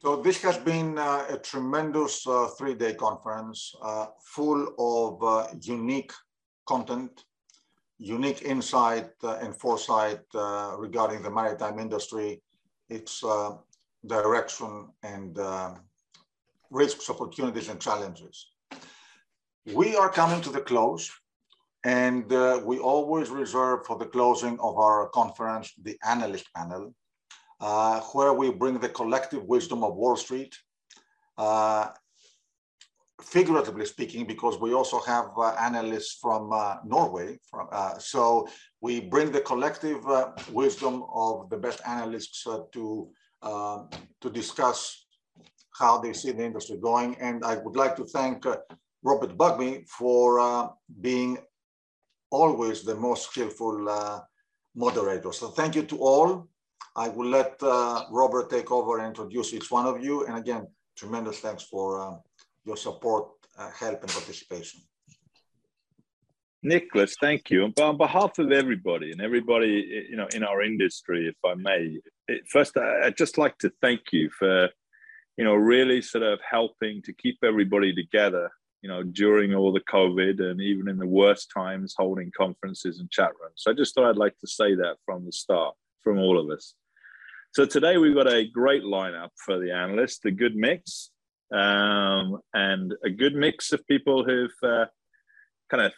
So this has been uh, a tremendous uh, three-day conference, uh, full of uh, unique content, unique insight uh, and foresight uh, regarding the maritime industry, its direction and risks, opportunities, and challenges. We are coming to the close, and we always reserve for the closing of our conference the analyst panel uh, where we bring the collective wisdom of Wall Street, uh, figuratively speaking, because we also have uh, analysts from uh, Norway. From, uh, so we bring the collective uh, wisdom of the best analysts to, um, to discuss how they see the industry going. And I would like to thank Robert Bugbee for being always the most skillful moderator. So thank you to all. I will let uh, Robert take over and introduce each one of you. And again, tremendous thanks for uh, your support, uh, help, and participation. Nicholas, thank you. But On behalf of everybody and everybody, you know, in our industry, if I may, first, I'd just like to thank you for, you know, really sort of helping to keep everybody together, you know, during all the COVID and even in the worst times, holding conferences and chat rooms. So I just thought I'd like to say that from the start, from all of us. So today we've got a great lineup for the analysts, a good mix, um, and a good mix of people who've uh, kind of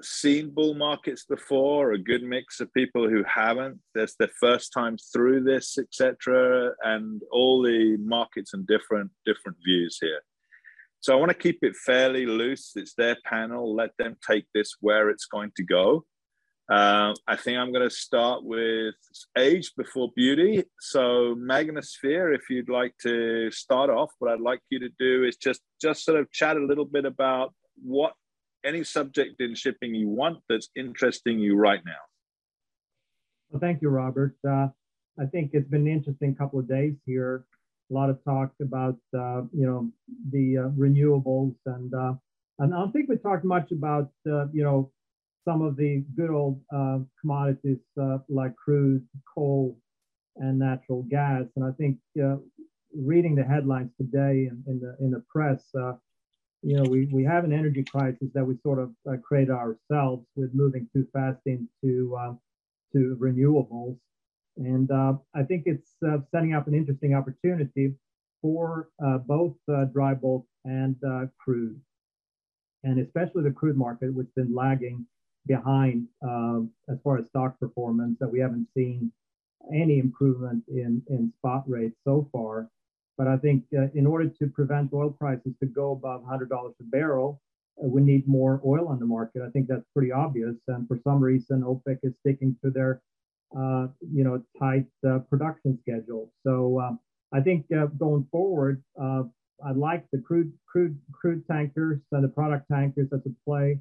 seen bull markets before, a good mix of people who haven't. There's their first time through this, etc., and all the markets and different different views here. So I want to keep it fairly loose. It's their panel. Let them take this where it's going to go. Uh, I think I'm going to start with age before beauty. So, Magnus Fyhr, if you'd like to start off, what I'd like you to do is just just sort of chat a little bit about what any subject in shipping you want that's interesting you right now. Well, thank you, Robert. Uh, I think it's been an interesting couple of days here. A lot of talk about uh, you know the uh, renewables and uh, and I don't think we talked much about uh, you know some of the good old uh, commodities uh, like crude, coal, and natural gas. And I think uh, reading the headlines today in, in the in the press, uh, you know, we, we have an energy crisis that we sort of uh, create ourselves with moving too fast into uh, to renewables. And I think it's setting up an interesting opportunity for both dry bulk and crude and especially the crude market, which has been lagging behind um, as far as stock performance that we haven't seen any improvement in, in spot rates so far. But I think uh, in order to prevent oil prices to go above $100 a barrel, uh, we need more oil on the market. I think that's pretty obvious. And for some reason, OPEC is sticking to their, uh, you know, tight uh, production schedule. So um, I think uh, going forward, uh, I like the crude, crude, crude tankers and the product tankers as a play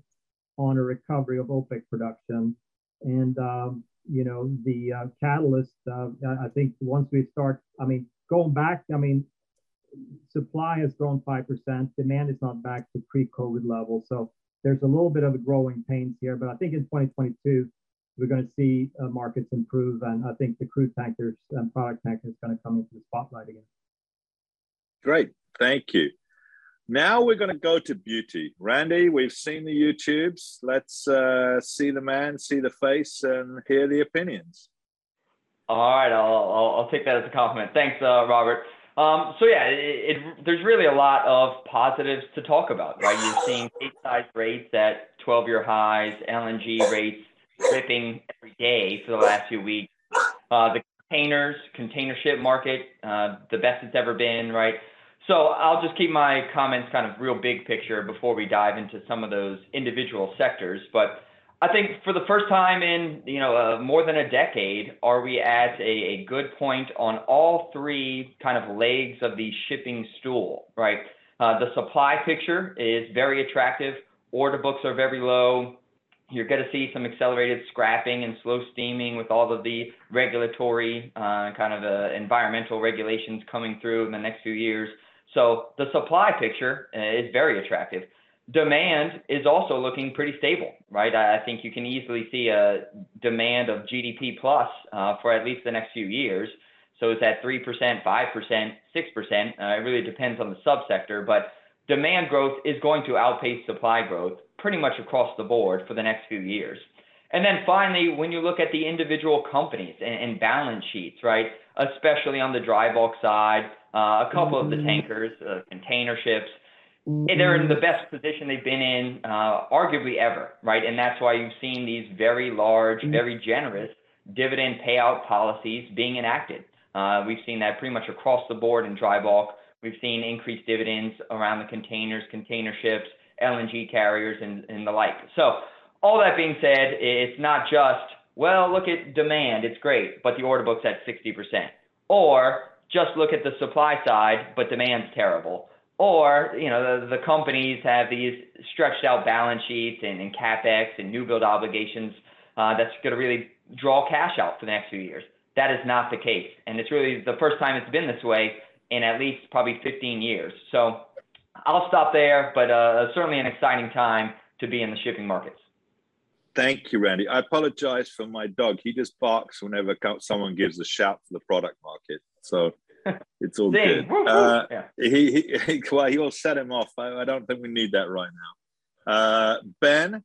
on a recovery of OPEC production. And, um, you know, the uh, catalyst, uh, I think once we start, I mean, going back, I mean, supply has grown 5%, demand is not back to pre COVID levels. So there's a little bit of a growing pains here, but I think in 2022, we're going to see uh, markets improve. And I think the crude tankers and product tankers is going to come into the spotlight again. Great. Thank you. Now we're going to go to beauty. Randy, we've seen the YouTubes. Let's uh, see the man, see the face, and hear the opinions. All right, I'll, I'll, I'll take that as a compliment. Thanks, uh, Robert. Um, so yeah, it, it, there's really a lot of positives to talk about, right? You're seeing size rates at 12-year highs, LNG rates ripping every day for the last few weeks. Uh, the containers, container ship market, uh, the best it's ever been, right? So I'll just keep my comments kind of real big picture before we dive into some of those individual sectors. But I think for the first time in you know uh, more than a decade, are we at a, good point on all three kind of legs of the shipping stool, right? Uh, the supply picture is very attractive. Order books are very low. You're going to see some accelerated scrapping and slow steaming with all of the regulatory uh, kind of environmental regulations coming through in the next few years. So the supply picture uh, is very attractive. Demand is also looking pretty stable, right? I think you can easily see a demand of GDP plus uh, for at least the next few years. So it's at 3%, 5%, 6%. Uh, it really depends on the subsector, but demand growth is going to outpace supply growth pretty much across the board for the next few years. And then finally, when you look at the individual companies and, and balance sheets, right, especially on the dry bulk side, uh, a couple of the mm-hmm. tankers, uh, container ships, they're in the best position they've been in uh, arguably ever, right? And that's why you've seen these very large, mm-hmm. very generous dividend payout policies being enacted. Uh, we've seen that pretty much across the board in dry bulk. We've seen increased dividends around the containers, container ships, LNG carriers, and, and the like. So, all that being said, it's not just, well, look at demand, it's great, but the order book's at 60%. Or just look at the supply side, but demand's terrible. Or, you know, the, the companies have these stretched out balance sheets and, and capex and new build obligations uh, that's going to really draw cash out for the next few years. That is not the case. And it's really the first time it's been this way in at least probably 15 years. So I'll stop there, but uh, certainly an exciting time to be in the shipping markets. Thank you, Randy. I apologize for my dog. He just barks whenever someone gives a shout for the product market. So it's all good. Uh, yeah. he, he, well, he'll set him off. I, I, don't think we need that right now. Uh, ben,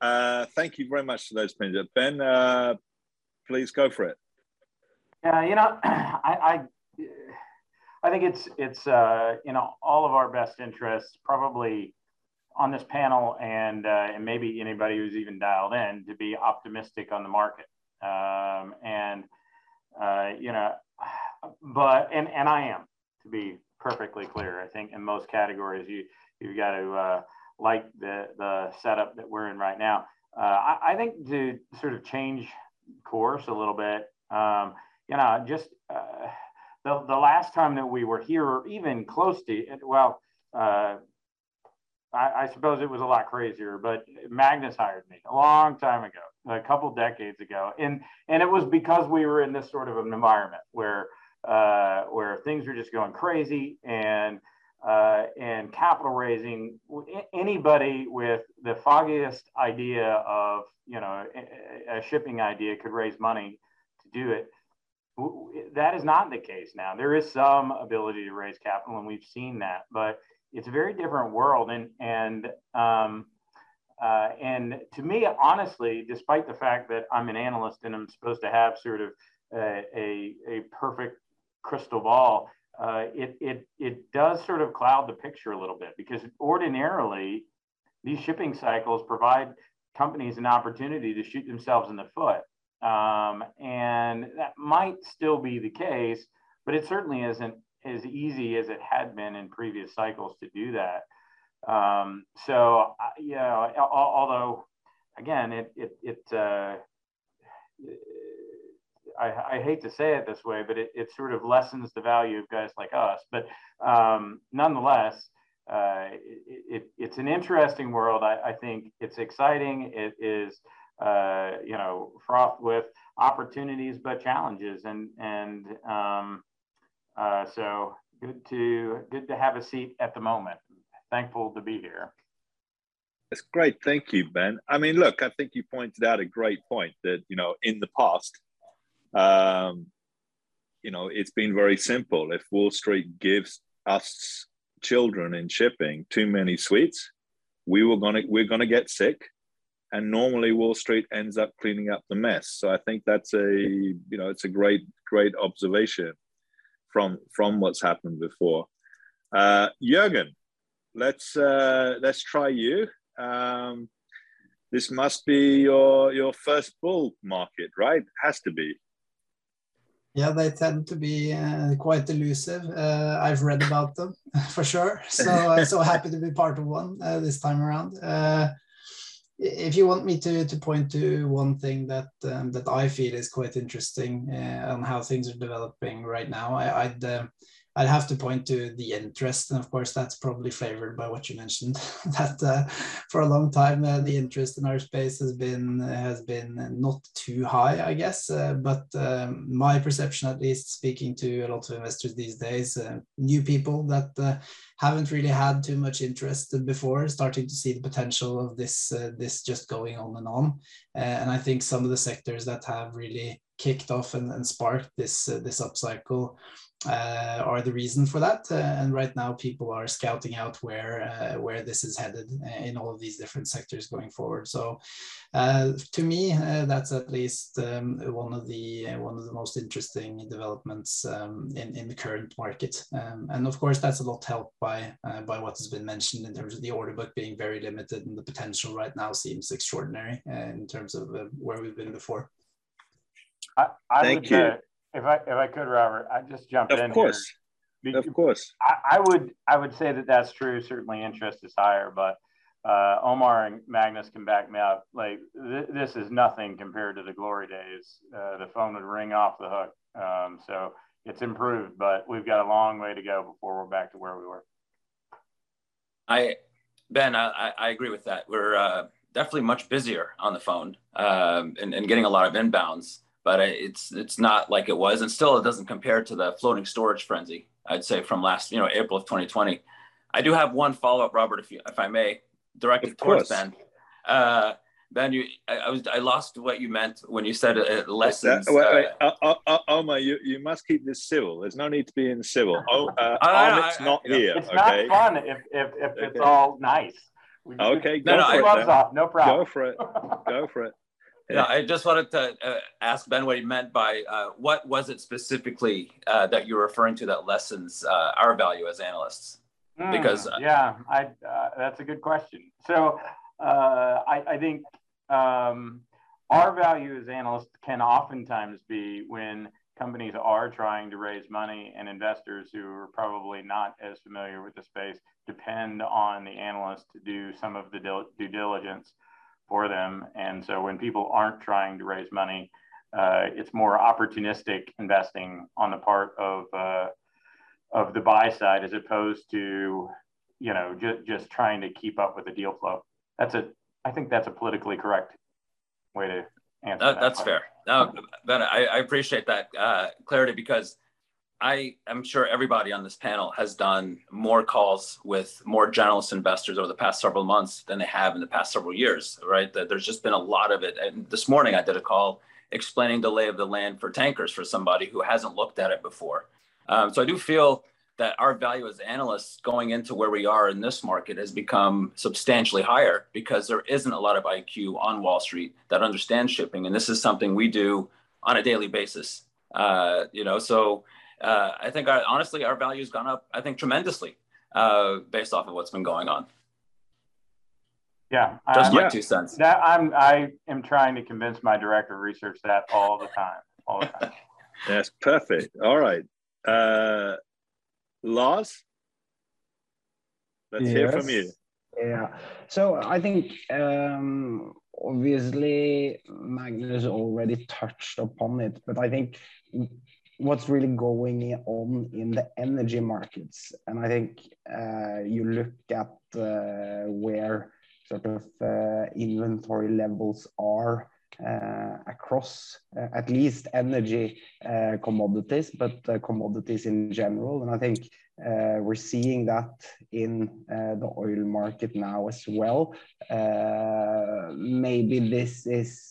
uh, thank you very much for those pins. Ben, uh, please go for it. Yeah, you know, I, I, I think it's it's uh, you know all of our best interests probably on this panel and uh, and maybe anybody who's even dialed in to be optimistic on the market. Um, and uh, you know, but and and I am to be perfectly clear. I think in most categories you you've got to uh, like the the setup that we're in right now. Uh, I, I, think to sort of change course a little bit, um, you know, just uh, the the last time that we were here, or even close to it, well. Uh, I, I, suppose it was a lot crazier, but Magnus hired me a long time ago, a couple decades ago, and and it was because we were in this sort of an environment where uh, where things were just going crazy and uh, and capital raising. Anybody with the foggiest idea of you know a shipping idea could raise money to do it. That is not the case now. There is some ability to raise capital, and we've seen that, but it's a very different world. And and um, uh, and to me, honestly, despite the fact that I'm an analyst and I'm supposed to have sort of a, a, a perfect crystal ball, uh, it, it, it does sort of cloud the picture a little bit because ordinarily these shipping cycles provide companies an opportunity to shoot themselves in the foot. Um, and that might still be the case, but it certainly isn't as easy as it had been in previous cycles to do that. Um, so, know, although again, it, it, it, uh, I, I, hate to say it this way, but it, it, sort of lessens the value of guys like us. But um, nonetheless, uh, it, it's an interesting world. I, I, think it's exciting. It is, uh, you know, fraught with opportunities but challenges, and and um, uh, so good to good to have a seat at the moment. Thankful to be here. That's great. Thank you, Ben. I mean, look, I think you pointed out a great point that, you know, in the past, um, you know, it's been very simple. If Wall Street gives us children in shipping too many sweets, we were gonna we're gonna get sick, and normally Wall Street ends up cleaning up the mess. So I think that's a you know it's a great great observation from from what's happened before. Uh, Jürgen, let's uh, let's try you. Um, this must be your your first bull market, right? Has to be. Yeah, they tend to be uh, quite elusive. Uh, I've read about them for sure. So I'm so happy to be part of one uh, this time around. Uh, if you want me to to point to one thing that um, that I feel is quite interesting uh, on how things are developing right now, I, would I'd have to point to the interest, and of course that's probably favored by what you mentioned. that uh, for a long time uh, the interest in our space has been has been not too high, I guess. Uh, but um, my perception, at least, speaking to a lot of investors these days, uh, new people that uh, haven't really had too much interest before, starting to see the potential of this uh, this just going on and on. and I think some of the sectors that have really kicked off and, and sparked this uh, this upcycle uh, are the reason for that. Uh, and right now, people are scouting out where uh, where this is headed in all of these different sectors going forward. So, uh, to me, uh, that's at least um, one of the one of the most interesting developments um, in in the current market. Um, and of course, that's a lot helped by by what has been mentioned in terms of the order book being very limited, and the potential right now seems extraordinary in terms of where we've been before. I, I Thank would, you if I if I could, Robert, I just jump of in. Of course. Here. Of course. I, I, would I would say that that's true. Certainly, interest is higher, but uh, Omar and Magnus can back me up. Like th- this is nothing compared to the glory days. Uh, the phone would ring off the hook. Um, so it's improved, but we've got a long way to go before we're back to where we were. I, Ben, I, I agree with that. We're uh, definitely much busier on the phone um, and, and getting a lot of inbounds but it's it's not like it was, and still it doesn't compare to the floating storage frenzy. I'd say from last, you know, April of 2020. I do have one follow up, Robert, if you, if I may, directed towards Ben. Uh, Ben, you, I, I, was, I lost what you meant when you said uh, lessons. That, wait, wait. Uh, uh, uh, Omar, you, you must keep this civil. There's no need to be in civil. Oh, uh, Amit's not here. It's okay? not fun if, if, if okay. it's all nice. okay, go no, for no, it. Off, no problem. Go for it. Go for it. Yeah, I just wanted to uh, ask Ben what he meant by uh, what was it specifically uh, that you're referring to that lessens uh, our value as analysts? Mm, because uh, yeah, I, uh, that's a good question. So I, I, think um, our value as analysts can oftentimes be when companies are trying to raise money and investors who are probably not as familiar with the space depend on the analyst to do some of the due diligence for them. And so when people aren't trying to raise money, uh, it's more opportunistic investing on the part of uh, of the buy side as opposed to you know just just trying to keep up with the deal flow. That's a I think that's a politically correct way to answer. That, that that's fair. No, Ben, I, I appreciate that uh, clarity because I am sure everybody on this panel has done more calls with more generalist investors over the past several months than they have in the past several years, right? That there's just been a lot of it. And this morning I did a call explaining the lay of the land for tankers for somebody who hasn't looked at it before. Um, so I do feel that our value as analysts going into where we are in this market has become substantially higher because there isn't a lot of IQ on Wall Street that understands shipping. And this is something we do on a daily basis. Uh, you know, so uh, I think our, honestly our value has gone up. I think tremendously uh, based off of what's been going on. Yeah, just my yeah. two cents. That I'm I am trying to convince my director of research that all the time, all the time. That's perfect. All right, uh, Lars, let's yes. hear from you. Yeah, so I think um, obviously Magnus already touched upon it, but I think what's really going on in the energy markets. And I think uh, you look at uh, where sort of uh, inventory levels are uh, across uh, at least energy uh, commodities, but commodities in general. And I think we're seeing that in the oil market now as well. maybe this is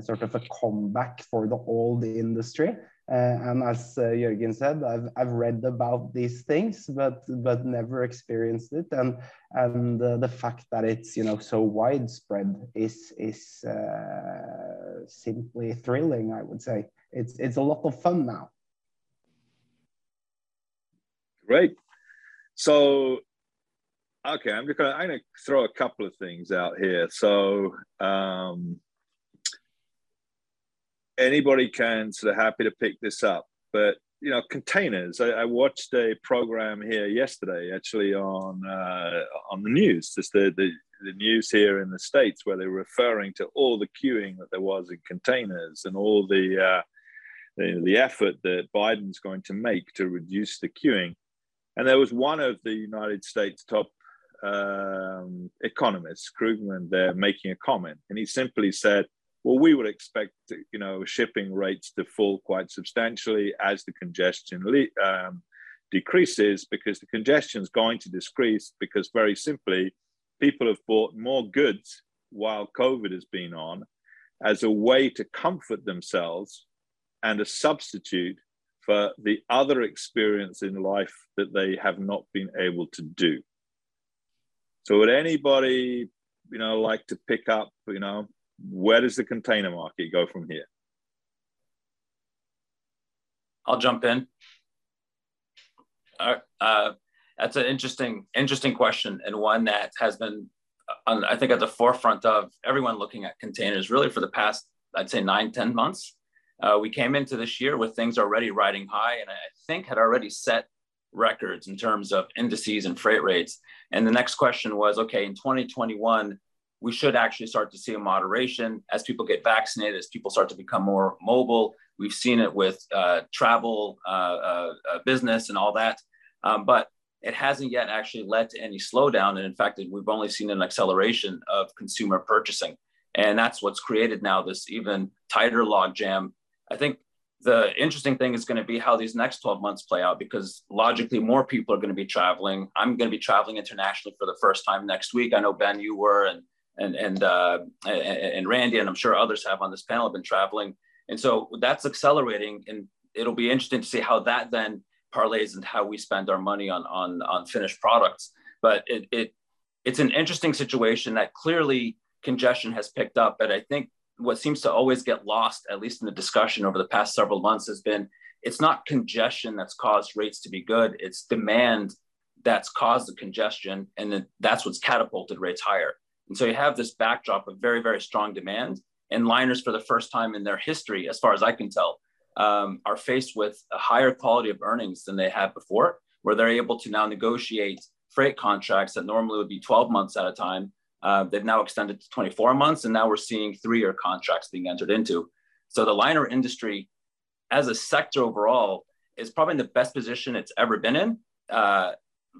sort of a comeback for the old industry. Uh, and as uh, Jürgen said, I've, I've read about these things, but but never experienced it. And and the fact that it's you know so widespread is is uh, simply thrilling. I would say it's it's a lot of fun now. Great. So, okay, I'm just gonna I'm gonna throw a couple of things out here. So. Um, anybody can sort of happy to pick this up. But you know, containers. I, I watched a program here yesterday, actually on uh, on the news. Just the, the the news here in the states where they're referring to all the queuing that there was in containers and all the uh, the, the effort that Biden's going to make to reduce the queuing. And there was one of the United States top um, economists, Krugman, there making a comment, and he simply said, well, we would expect you know shipping rates to fall quite substantially as the congestion um, decreases because the congestion is going to decrease because very simply people have bought more goods while COVID has been on as a way to comfort themselves and a substitute for the other experience in life that they have not been able to do. So would anybody, you know, like to pick up, you know, where does the container market go from here? I'll jump in. Uh, uh, that's an interesting, interesting question, and one that has been, on, I think, at the forefront of everyone looking at containers really for the past, I'd say, nine, ten months. Uh, we came into this year with things already riding high, and I think had already set records in terms of indices and freight rates. And the next question was, okay, in 2021, we should actually start to see a moderation as people get vaccinated, as people start to become more mobile. We've seen it with uh, travel, uh, uh, uh business, and all that. Um, but it hasn't yet actually led to any slowdown. And in fact, we've only seen an acceleration of consumer purchasing. And that's what's created now this even tighter logjam. I think the interesting thing is going to be how these next 12 months play out because logically more people are going to be traveling. I'm going to be traveling internationally for the first time next week. I know Ben, you were, and and and uh, and Randy, and I'm sure others have on this panel have been traveling, and so that's accelerating, and it'll be interesting to see how that then parlays into how we spend our money on on on finished products. But it it it's an interesting situation that clearly congestion has picked up, but I think what seems to always get lost, at least in the discussion over the past several months, has been it's not congestion that's caused rates to be good; it's demand that's caused the congestion, and that's what's catapulted rates higher. And so you have this backdrop of very, very strong demand. And liners, for the first time in their history, as far as I can tell, um, are faced with a higher quality of earnings than they had before, where they're able to now negotiate freight contracts that normally would be 12 months at a time. Uh, they've now extended to 24 months, and now we're seeing three year contracts being entered into. So the liner industry, as a sector overall, is probably in the best position it's ever been in. Uh,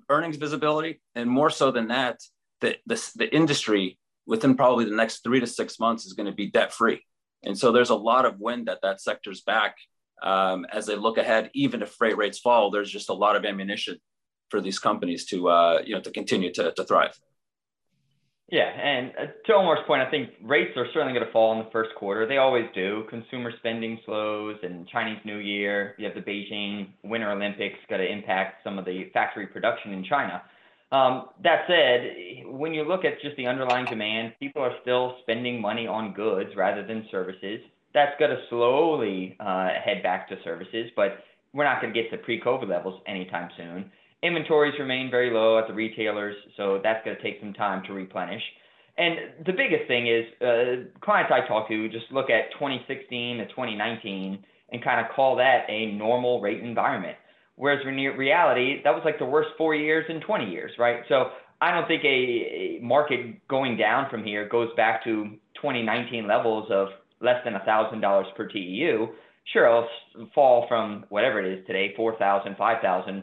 earnings visibility, and more so than that, the, the, the industry within probably the next three to six months is going to be debt free. And so there's a lot of wind at that sector's back um, as they look ahead. Even if freight rates fall, there's just a lot of ammunition for these companies to uh, you know to continue to, to thrive. Yeah, and uh, to Omar's point, I think rates are certainly going to fall in the first quarter. They always do. Consumer spending slows, and Chinese New Year. You have the Beijing Winter Olympics going to impact some of the factory production in China. Um, that said, when you look at just the underlying demand, people are still spending money on goods rather than services. That's going to slowly uh, head back to services, but we're not going to get to pre-COVID levels anytime soon. Inventories remain very low at the retailers, so that's going to take some time to replenish. And the biggest thing is uh, clients I talk to just look at 2016 to 2019 and kind of call that a normal rate environment. Whereas in reality, that was like the worst four years in 20 years, right? So I don't think a, a market going down from here goes back to 2019 levels of less than $1,000 per TEU. Sure, it'll fall from whatever it is today, 4,000, 5,000,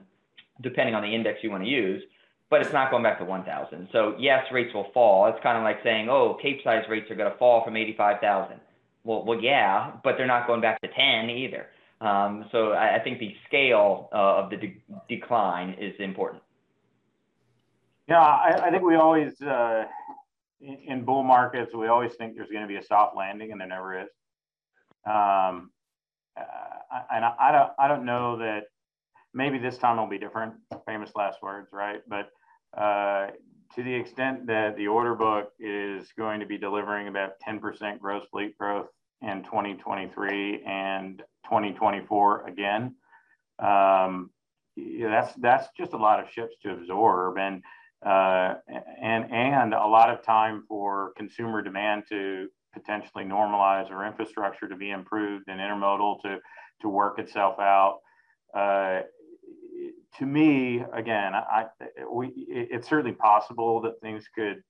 depending on the index you want to use, but it's not going back to 1,000. So yes, rates will fall. It's kind of like saying, oh, Capesize rates are going to fall from 85,000. Well, well, yeah, but they're not going back to 10 either. Um, so I, I, think the scale uh, of the de decline is important. Yeah, I, I think we always, uh, in, in, bull markets, we always think there's going to be a soft landing, and there never is. Um, uh, and I, I, don't, I don't know that maybe this time will be different. Famous last words, right? But uh, to the extent that the order book is going to be delivering about 10% gross fleet growth in 2023 and 2024 again. Um, yeah, that's that's just a lot of ships to absorb, and uh, and and a lot of time for consumer demand to potentially normalize or infrastructure to be improved and intermodal to to work itself out. Uh, to me, again, I, we, it's certainly possible that things could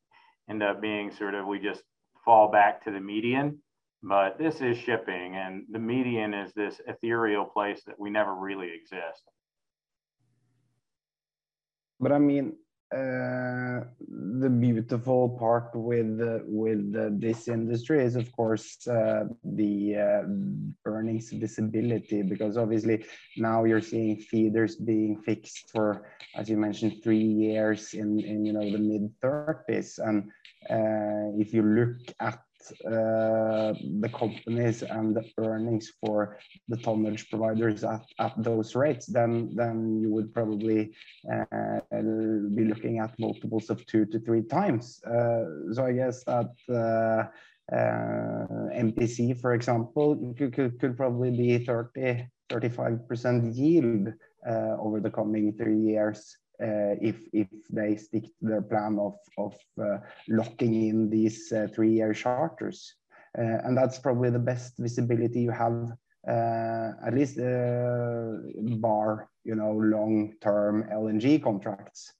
end up being sort of we just fall back to the median but this is shipping, and the median is this ethereal place that we never really exist. But I mean, uh, the beautiful part with with uh, this industry is, of course, uh, the uh, earnings visibility, because obviously now you're seeing feeders being fixed for, as you mentioned, three years in in you know the mid 30s, and uh, if you look at the companies and the earnings for the tonnage providers at, at those rates, then then you would probably uh, be looking at multiples of two to three times. Uh, so I guess that uh, uh, MPC, for example, could, could, could probably be 30, 35% yield uh, over the coming three years. Uh, if if they stick to their plan of of uh, locking in these uh, three-year charters, and that's probably the best visibility you have, at least bar you know long-term LNG contracts.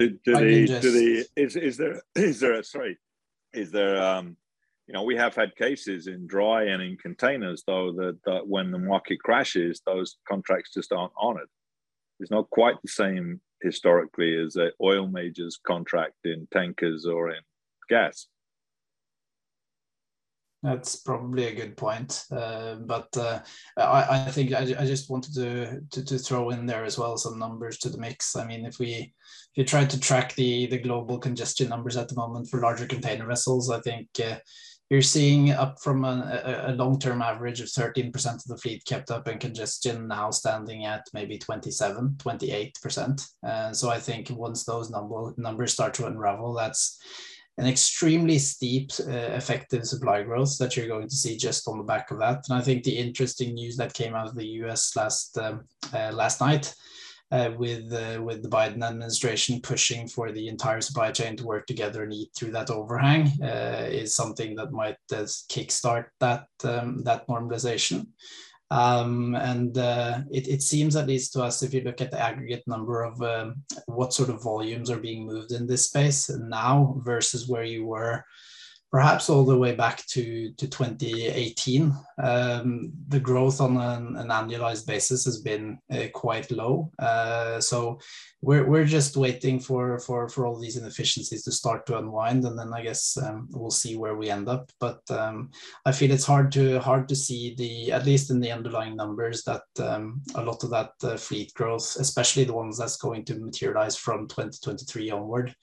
Do, do they, just... do they, is, is there, is there, a, sorry, is there, um, you know, we have had cases in dry and in containers, though, that, that when the market crashes, those contracts just aren't honored. It's not quite the same historically as oil majors contract in tankers or in gas. That's probably a good point, uh, but uh, I, I, think I, I, just wanted to, to, to throw in there as well some numbers to the mix. I mean, if we if you try to track the the global congestion numbers at the moment for larger container vessels, I think uh, you're seeing up from a, a long-term average of 13% of the fleet kept up in congestion now standing at maybe 27 28% uh, so i think once those number, numbers start to unravel that's an extremely steep uh, effective supply growth that you're going to see just on the back of that. And i think the interesting news that came out of the us last um, uh, last night uh, with uh, with the Biden administration pushing for the entire supply chain to work together and eat through that overhang uh, is something that might uh, kickstart that um, that normalization. Um, and uh, it, it seems at least to us, if you look at the aggregate number of um, what sort of volumes are being moved in this space now versus where you were perhaps all the way back to, to 2018. Um, the growth on an, an, annualized basis has been uh, quite low. Uh, so we're, we're just waiting for, all these inefficiencies to start to unwind. And then I guess um, we'll see where we end up. But um, I feel it's hard to hard to see the, at least in the underlying numbers, that a lot of that uh, fleet growth, especially the ones that's going to materialize from 2023 onward,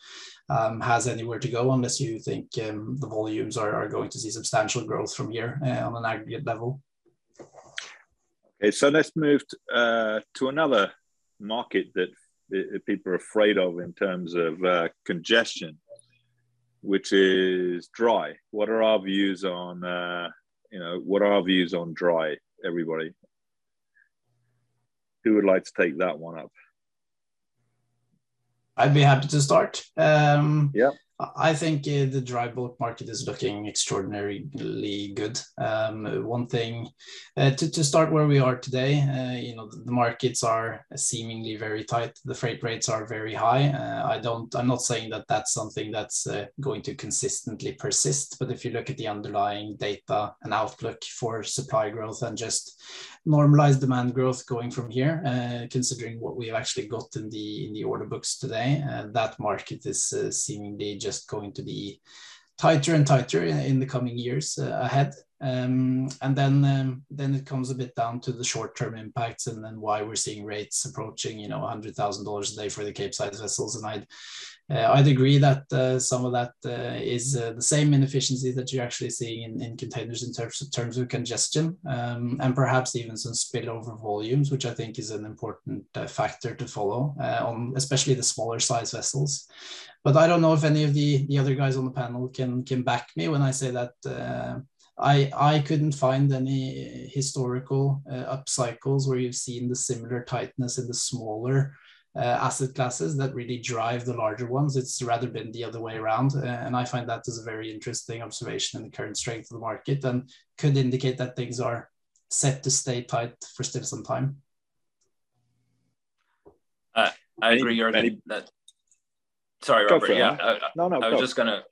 has anywhere to go unless you think the volumes are, going to see substantial growth from here on an aggregate level. Okay, so let's move to, uh, to another market that people are afraid of in terms of uh, congestion, which is dry. What are our views on, uh, you know, what are our views on dry, everybody? Who would like to take that one up? I'd be happy to start. Um, yeah. I think uh, the dry bulk market is looking extraordinarily good. Um, one thing uh, to, to start where we are today, uh, you know, the, markets are seemingly very tight. The freight rates are very high. Uh, I don't, I'm not saying that that's something that's uh, going to consistently persist, but if you look at the underlying data and outlook for supply growth and just normalized demand growth going from here, uh, considering what we've actually got in the in the order books today, that market is seemingly just going to be tighter and tighter in, the coming years uh, ahead. Um, and then um, then it comes a bit down to the short-term impacts and then why we're seeing rates approaching you know $100,000 a day for the Capesize vessels. And I'd uh, I'd agree that uh, some of that uh, is uh, the same inefficiency that you're actually seeing in, in containers in terms of, terms of congestion um, and perhaps even some spillover volumes, which I think is an important uh, factor to follow uh, on especially the smaller size vessels. But I don't know if any of the, the other guys on the panel can can back me when I say that I I couldn't find any historical up cycles where you've seen the similar tightness in the smaller uh, asset classes that really drive the larger ones. It's rather been the other way around. Uh, and I find that as a very interesting observation in the current strength of the market and could indicate that things are set to stay tight for still some time. Uh, I agree, Jürgen. That, sorry, Robert. Yeah, I, no, no, I was go. just gonna.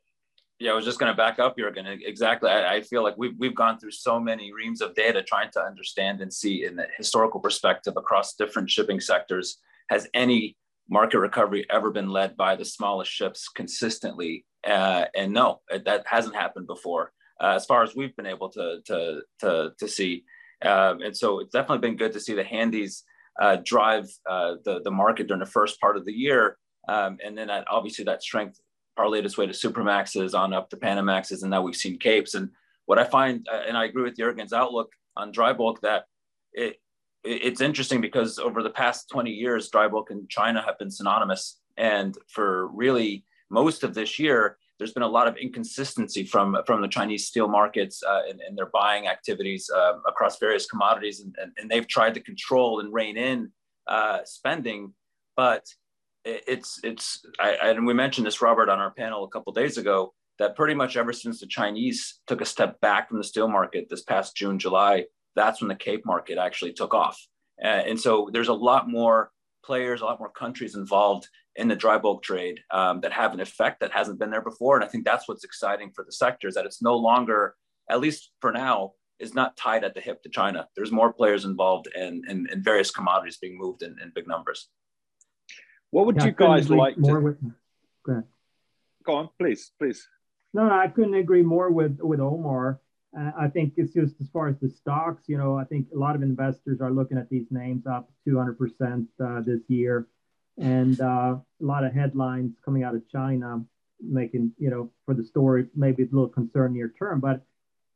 Yeah, I was just going to back up, Jürgen. Exactly. I, I, feel like we've, we've gone through so many reams of data trying to understand and see in the historical perspective across different shipping sectors has any market recovery ever been led by the smallest ships consistently? Uh, and no, that hasn't happened before, uh, as far as we've been able to to to, to see. Um, and so it's definitely been good to see the handies uh, drive uh, the the market during the first part of the year, um, and then that, obviously that strength our latest way to Supramaxes on up to Panamaxes, and now we've seen Capes. And what I find, uh, and I agree with Jürgen's outlook on dry bulk, that it, it's interesting because over the past 20 years, dry bulk and China have been synonymous. And for really most of this year, there's been a lot of inconsistency from, from the Chinese steel markets uh, in, in, their buying activities uh, across various commodities. And, and, and, they've tried to control and rein in uh, spending. But it's, it's I, and we mentioned this, Robert, on our panel a couple days ago, that pretty much ever since the Chinese took a step back from the steel market this past June, July, that's when the Cape market actually took off. Uh, and so there's a lot more players, a lot more countries involved in the dry bulk trade um, that have an effect that hasn't been there before. And I think that's what's exciting for the sector is that it's no longer, at least for now, is not tied at the hip to China. There's more players involved and in, various commodities being moved in, in big numbers. What would yeah, you guys like more to... With... Go, ahead. Go on, please, please. No, no, I couldn't agree more with, with Omar. Uh, I think it's just as far as the stocks, you know, I think a lot of investors are looking at these names up 200% uh, this year. And uh, a lot of headlines coming out of China making, you know, for the story, maybe a little concern near term. But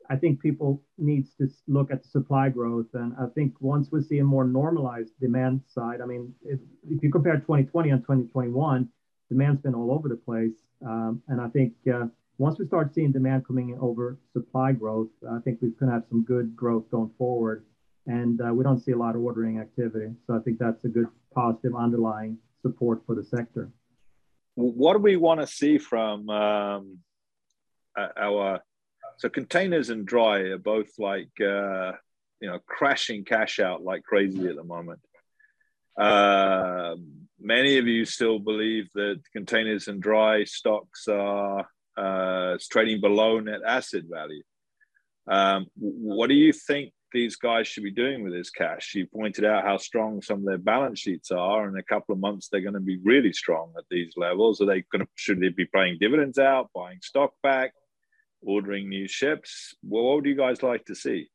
I think people needs to look at the supply growth. And I think once we see a more normalized demand side, I mean, if, if you compare 2020 and 2021, demand's been all over the place. Um, and I think uh, once we start seeing demand coming in over supply growth, I think we can have some good growth going forward. And uh, we don't see a lot of ordering activity. So I think that's a good positive underlying support for the sector. What do we want to see from um, our so containers and dry are both like uh, you know crashing cash out like crazy at the moment. Uh, many of you still believe that containers and dry stocks are uh, trading below net asset value. Um, what do you think these guys should be doing with this cash? You pointed out how strong some of their balance sheets are. In a couple of months, they're going to be really strong at these levels. Are they going to? Should they be paying dividends out, buying stock back, ordering new ships? Well, what would you guys like to see?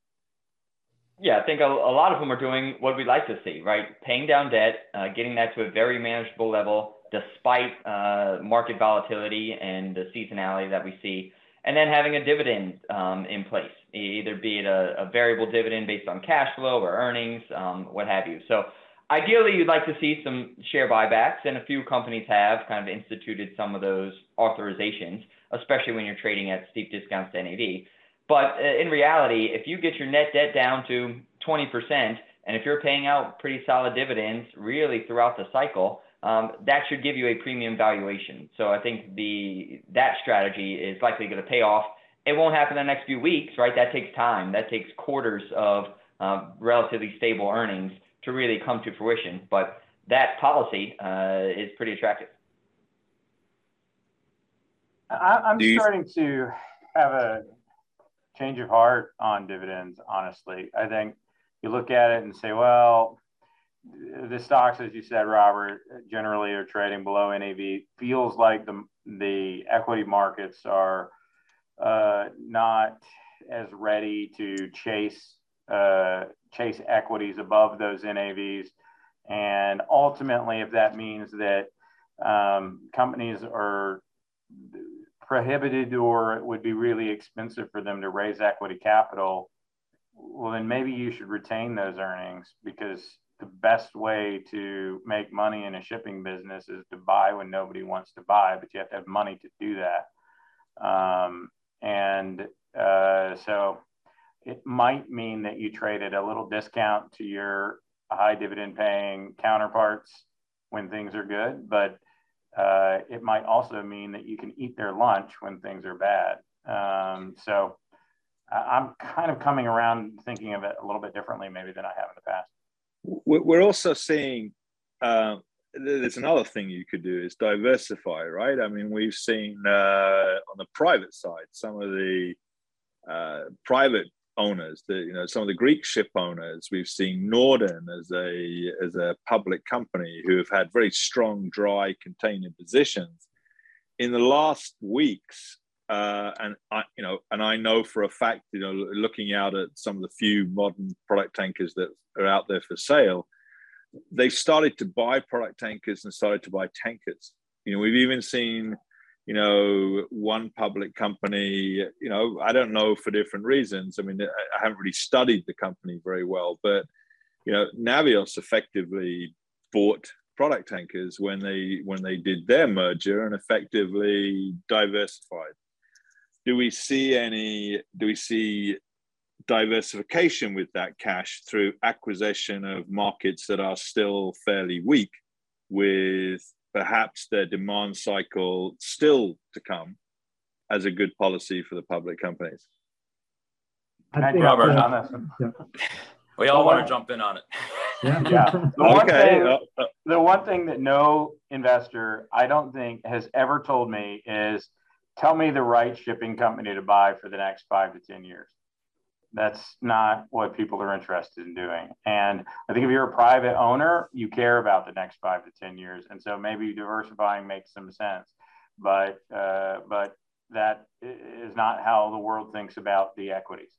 Yeah, I think a, a lot of them are doing what we'd like to see, right? Paying down debt, uh, getting that to a very manageable level, despite uh, market volatility and the seasonality that we see, and then having a dividend um, in place, either be it a, a, variable dividend based on cash flow or earnings, um, what have you. So ideally, you'd like to see some share buybacks, and a few companies have kind of instituted some of those authorizations, especially when you're trading at steep discounts to NAV. But uh, in reality, if you get your net debt down to 20%, and if you're paying out pretty solid dividends really throughout the cycle, um, that should give you a premium valuation. So I think the that strategy is likely going to pay off. It won't happen in the next few weeks, right? That takes time. That takes quarters of uh, relatively stable earnings to really come to fruition. But that policy uh, is pretty attractive. I, am starting to have a change of heart on dividends. Honestly, I think you look at it and say, well, the stocks, as you said, Robert, generally are trading below NAV. Feels like the the equity markets are uh, not as ready to chase uh, chase equities above those NAVs, and ultimately, if that means that um, companies are prohibited or it would be really expensive for them to raise equity capital, well, then maybe you should retain those earnings because the best way to make money in a shipping business is to buy when nobody wants to buy, but you have to have money to do that. Um, and uh, so it might mean that you trade at a little discount to your high dividend paying counterparts when things are good, but uh, it might also mean that you can eat their lunch when things are bad. Um, so I'm kind of coming around thinking of it a little bit differently, maybe than I have in the past we're also seeing uh, there's another thing you could do is diversify, right? I mean, we've seen uh, on the private side some of the uh, private owners, the you know some of the Greek ship owners. We've seen Norden as a as a public company who have had very strong dry container positions. In the last weeks, uh, and I, you know, and I know for a fact, you know, looking out at some of the few modern product tankers that are out there for sale, they started to buy product tankers and started to buy tankers. You know, we've even seen you know, one public company, you know, I don't know for different reasons. I mean, I haven't really studied the company very well, but, you know, Navios effectively bought product tankers when they when they did their merger and effectively diversified. Do we see any? Do we see diversification with that cash through acquisition of markets that are still fairly weak, with perhaps their demand cycle still to come, as a good policy for the public companies? I think, Robert, uh, on this. Yeah. We all want to jump in on it. Yeah. yeah. The, one okay. thing, uh, uh, the one thing that no investor, I don't think, has ever told me is tell me the right shipping company to buy for the next five to 10 years. That's not what people are interested in doing. And I think if you're a private owner, you care about the next five to 10 years. And so maybe diversifying makes some sense. But, uh, but that is not how the world thinks about the equities.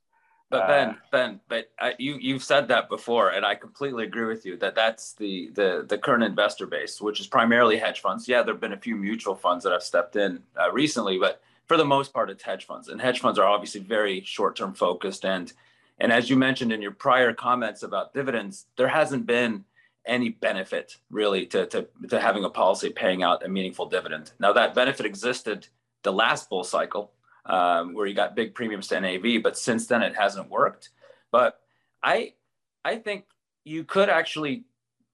But Ben, uh, Ben, but uh, you you've said that before, and I completely agree with you that that's the the the current investor base, which is primarily hedge funds. Yeah, there've been a few mutual funds that have stepped in uh, recently, but for the most part, it's hedge funds, and hedge funds are obviously very short term focused. And and as you mentioned in your prior comments about dividends, there hasn't been any benefit really to to, to having a policy paying out a meaningful dividend. Now that benefit existed the last bull cycle um, where you got big premiums to NAV, but since then it hasn't worked. But I I think you could actually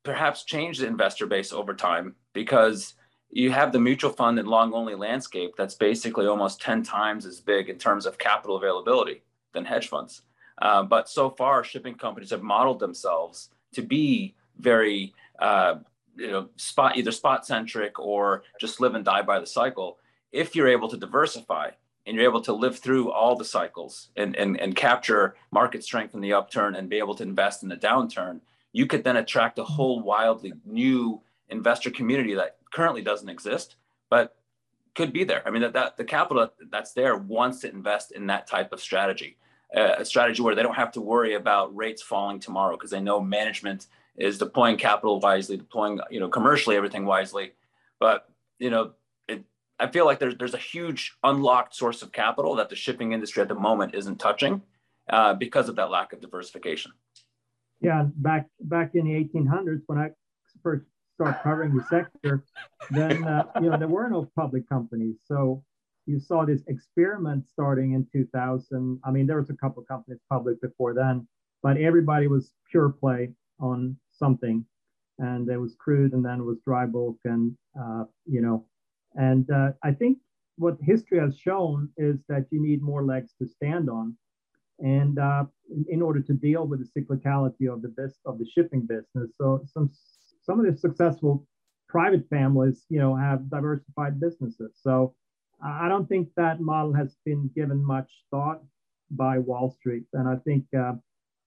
perhaps change the investor base over time because you have the mutual fund and long only landscape that's basically almost 10 times as big in terms of capital availability than hedge funds. Uh, but so far, shipping companies have modeled themselves to be very, uh, you know, spot either spot centric or just live and die by the cycle. If you're able to diversify and you're able to live through all the cycles and, and, and capture market strength in the upturn and be able to invest in the downturn, you could then attract a whole wildly new investor community that currently doesn't exist, but could be there. I mean, that, that the capital that's there wants to invest in that type of strategy, uh, a strategy where they don't have to worry about rates falling tomorrow because they know management is deploying capital wisely, deploying you know commercially everything wisely. But you know, I feel like there's there's a huge unlocked source of capital that the shipping industry at the moment isn't touching uh, because of that lack of diversification. Yeah, back back in the 1800s when I first started covering the sector, then uh, you know there were no public companies, so you saw this experiment starting in 2000. I mean, there was a couple companies public before then, but everybody was pure play on something, and there was crude, and then it was dry bulk, and uh, you know and uh, I think what history has shown is that you need more legs to stand on. And uh, in order to deal with the cyclicality of the best of the shipping business, so some some of the successful private families, you know, have diversified businesses. So I don't think that model has been given much thought by Wall Street. And I think, uh,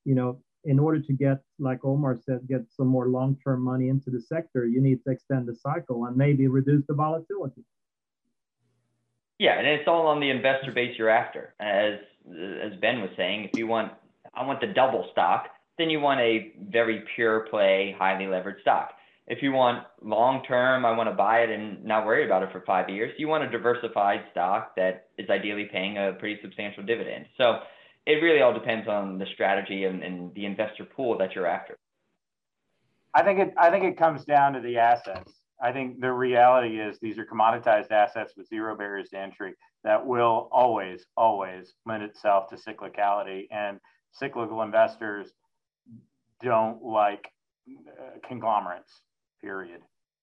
you know, in order to get, like Omar said, get some more long-term money into the sector, you need to extend the cycle and maybe reduce the volatility. Yeah, and it's all on the investor base you're after. As as Ben was saying, if you want, I want the double stock, then you want a very pure play, highly leveraged stock. If you want long term, I want to buy it and not worry about it for five years. You want a diversified stock that is ideally paying a pretty substantial dividend. So it really all depends on the strategy and, and the investor pool that you're after. I think it I think it comes down to the assets. I think the reality is these are commoditized assets with zero barriers to entry that will always, always lend itself to cyclicality. And cyclical investors don't like uh, conglomerates, period.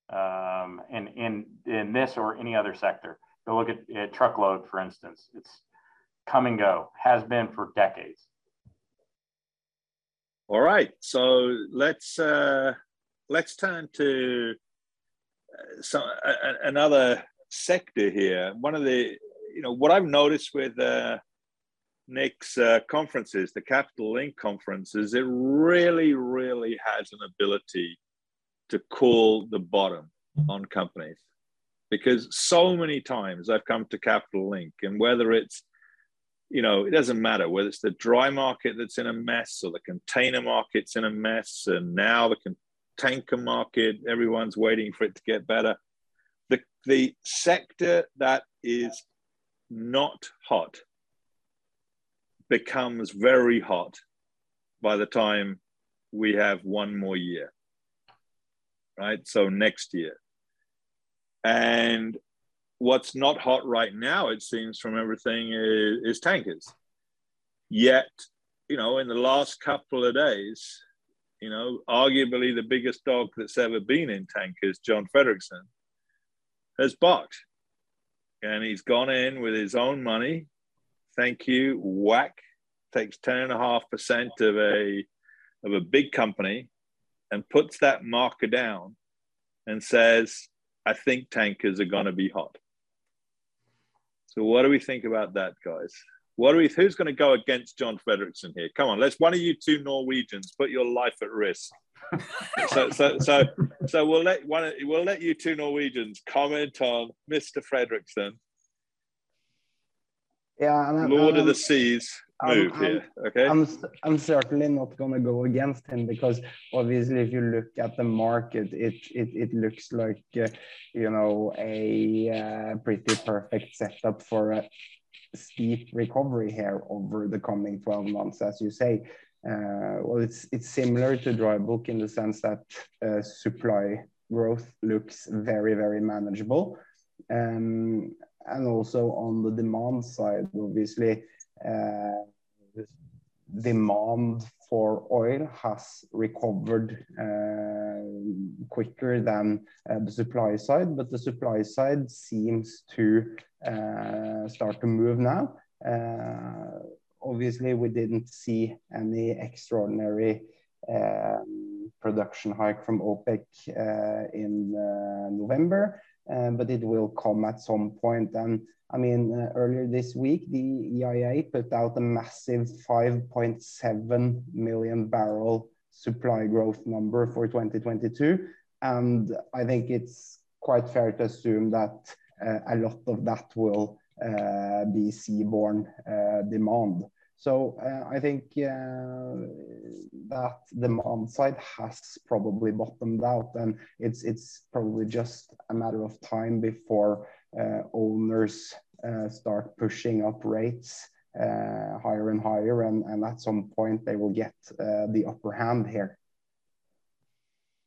Um, in, in, in this or any other sector. Go look at, at truckload, for instance. It's come and go, has been for decades. All right, so let's uh, let's turn to uh, some uh, another sector here. One of the you know what I've noticed with uh, Nick's uh, conferences, the Capital Link conferences, it really, really has an ability to call the bottom on companies because so many times I've come to Capital Link, and whether it's you know, it doesn't matter whether it's the dry market that's in a mess or the container market's in a mess, and now the tanker market, everyone's waiting for it to get better. the, the sector that is not hot becomes very hot by the time we have one more year, right? So next year. And what's not hot right now, it seems from everything, is, is tankers. Yet, you know, in the last couple of days, you know, arguably the biggest dog that's ever been in tankers, John Fredriksen, has barked. And he's gone in with his own money. Thank you, whack. Takes 10.5% of a of a big company and puts that marker down and says, I think tankers are gonna be hot. So what do we think about that, guys? What are we? Who's going to go against John Fredriksen here? Come on, let's one of you two Norwegians put your life at risk. so, so, so, so we'll let one. We'll let you two Norwegians comment on Mr. Fredriksen. Yeah, and Lord of the Seas move I'm, here. Okay, I'm I'm certainly not going to go against him because obviously, if you look at the market, it it it looks like uh, you know a uh, pretty perfect setup for a steep recovery here over the coming 12 months, as you say. Uh, well, it's it's similar to dry bulk in the sense that uh, supply growth looks very very manageable, and also on the demand side, obviously, uh, demand for oil has recovered uh, quicker than uh, the supply side, but the supply side seems to start to move now. Obviously, we didn't see any extraordinary um, production hike from OPEC in November, but it will come at some point. And I mean, uh, earlier this week, the EIA put out a massive 5.7 million barrel supply growth number for 2022. And I think it's quite fair to assume that uh, a lot of that will uh, be seaborne uh, demand. So uh, I think uh, that demand side has probably bottomed out, and it's it's probably just a matter of time before uh, owners start pushing up rates higher and higher, and, and at some point they will get the upper hand here.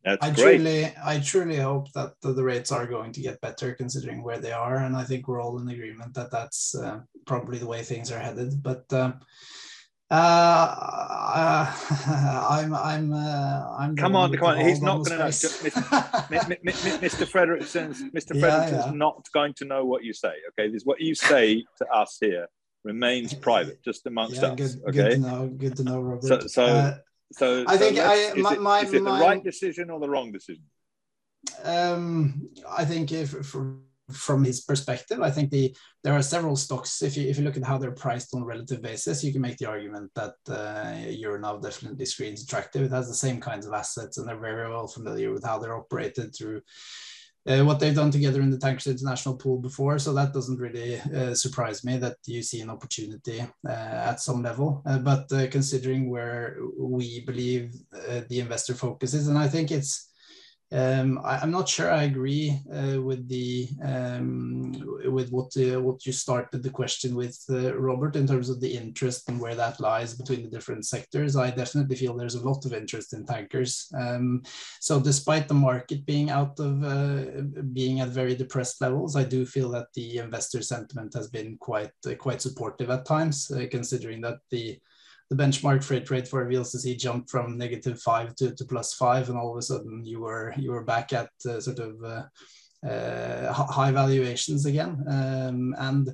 That's I great. truly, I truly hope that the, the, rates are going to get better considering where they are, and I think we're all in agreement that that's uh, probably the way things are headed. But uh, uh, I'm, I'm, uh, I'm. Come on, come on! He's not going to know. Mr. Fredriksen's, Mr. Fredriksen's yeah, yeah. not going to know what you say. Okay, this what you say to us here remains private, just amongst yeah, us. Good, okay, good to know. Good to know, Robert. So, so uh, so I think I my, it, my, is it my, the right decision or the wrong decision? Um, I think if from his perspective, I think the there are several stocks. If you if you look at how they're priced on a relative basis, you can make the argument that uh, now definitely screens attractive. It has the same kinds of assets, and they're very well familiar with how they're operated through uh, what they've done together in the Tankers International pool before. So that doesn't really uh, surprise me that you see an opportunity uh, at some level. Uh, but uh, considering where we believe uh, the investor focus is, and I think it's um, I, am not sure I agree uh, with the um, with what uh, what you started the question with, uh, Robert, in terms of the interest and where that lies between the different sectors. I definitely feel there's a lot of interest in tankers. Um, so despite the market being out of uh, being at very depressed levels, I do feel that the investor sentiment has been quite uh, quite supportive at times, uh, considering that the the benchmark freight rate for VLCC jumped from negative five to, to plus five, and all of a sudden you were you were back at uh, sort of uh, uh, high valuations again, um, and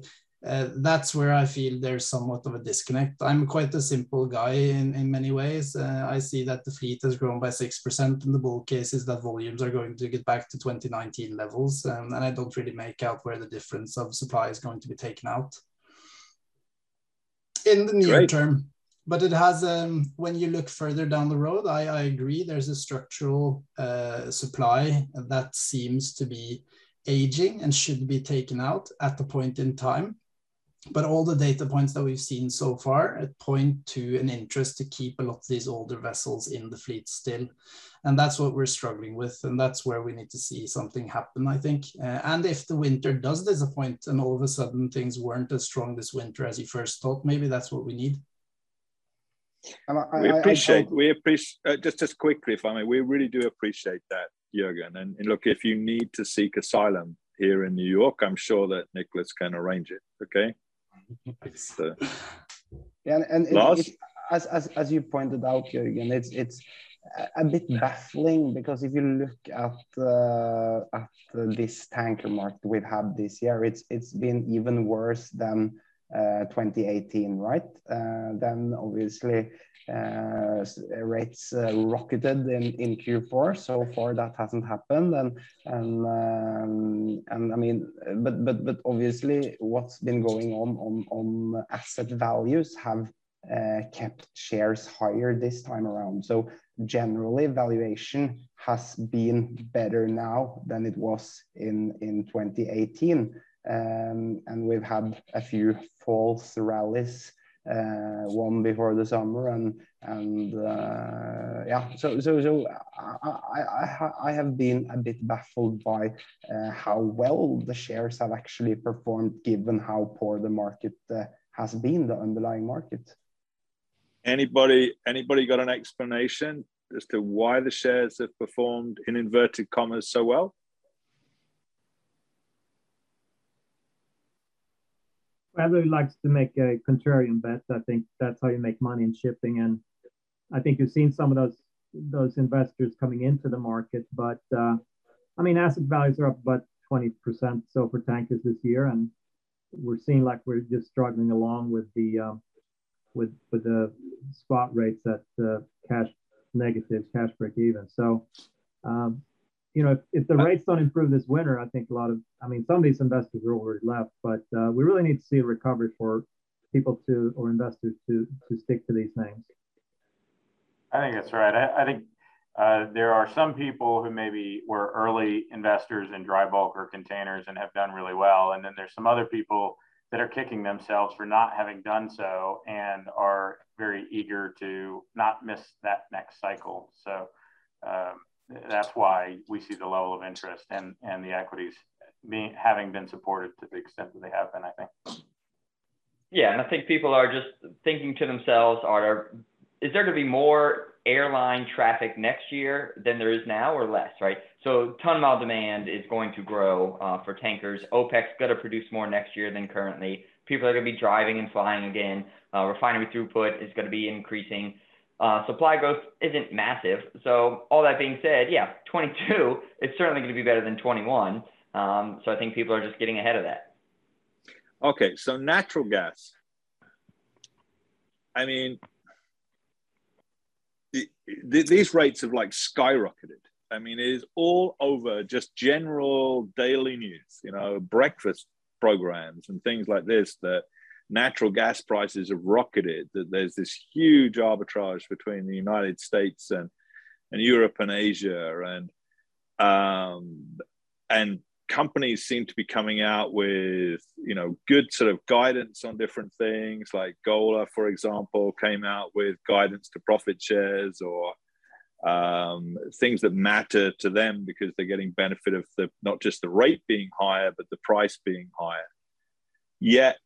uh, that's where I feel there's somewhat of a disconnect. I'm quite a simple guy in, in many ways. Uh, I see that the fleet has grown by 6%, and the bull case is that volumes are going to get back to 2019 levels. Um, and I don't really make out where the difference of supply is going to be taken out. In the near Great. term, but it has um, when you look further down the road i, I agree there's a structural uh, supply that seems to be aging and should be taken out at the point in time but all the data points that we've seen so far point to an interest to keep a lot of these older vessels in the fleet still. And that's what we're struggling with. And that's where we need to see something happen, I think. Uh, and if the winter does disappoint and all of a sudden things weren't as strong this winter as you first thought, maybe that's what we need. I, we appreciate, I, I, we appreciate, uh, just, just quickly, if I may, we really do appreciate that, Jürgen. And, and look, if you need to seek asylum here in New York, I'm sure that Nicholas can arrange it. Okay. So. Yeah, and, and it, it, as, as as you pointed out, Jürgen, it's it's a bit baffling because if you look at uh, at this tanker market we've had this year, it's it's been even worse than 2018, right? Uh, then obviously uh, rates rocketed in, in Q4. So far, that hasn't happened, and and um, I mean, but but but obviously, what's been going on on asset values have uh, kept shares higher this time around. So generally, valuation has been better now than it was in 2018. Um, and we've had a few false rallies, uh, one before the summer, and and uh, yeah, so so so I, I I have been a bit baffled by uh, how well the shares have actually performed, given how poor the market uh, has been, the underlying market. Anybody anybody got an explanation as to why the shares have performed in inverted commas so well? Everybody likes to make a contrarian bet. I think that's how you make money in shipping. And I think you've seen some of those those investors coming into the market. But uh, I mean, asset values are up about 20% so for tankers this year, and we're seeing like we're just struggling along with the um, with with the spot rates at uh, cash negatives, cash break even. So um, you know, if, if the rates don't improve this winter, I think a lot of, I mean, some of these investors are already left, but uh, we really need to see a recovery for people to or investors to to stick to these things. I think that's right. I, I think uh, there are some people who maybe were early investors in dry bulk or containers and have done really well, and then there's some other people that are kicking themselves for not having done so and are very eager to not miss that next cycle. So. Um, that's why we see the level of interest and, and the equities being having been supported to the extent that they have been, I think. Yeah, and I think people are just thinking to themselves, are is there going to be more airline traffic next year than there is now or less, right? So ton mile demand is going to grow uh, for tankers. OPEC's going to produce more next year than currently. People are going to be driving and flying again. Uh, refinery throughput is going to be increasing. Uh, supply growth isn't massive. So all that being said, yeah, 22 is certainly going to be better than 21. Um, so I think people are just getting ahead of that. Okay, so natural gas. I mean, the, the, these rates have like skyrocketed. I mean, it is all over just general daily news, you know, breakfast programs and things like this that natural gas prices have rocketed, that there's this huge arbitrage between the United States and, and Europe and Asia, and um, and companies seem to be coming out with you know good sort of guidance on different things. Like Golar for example, came out with guidance to profit shares or um, things that matter to them because they're getting benefit of the not just the rate being higher but the price being higher. Yet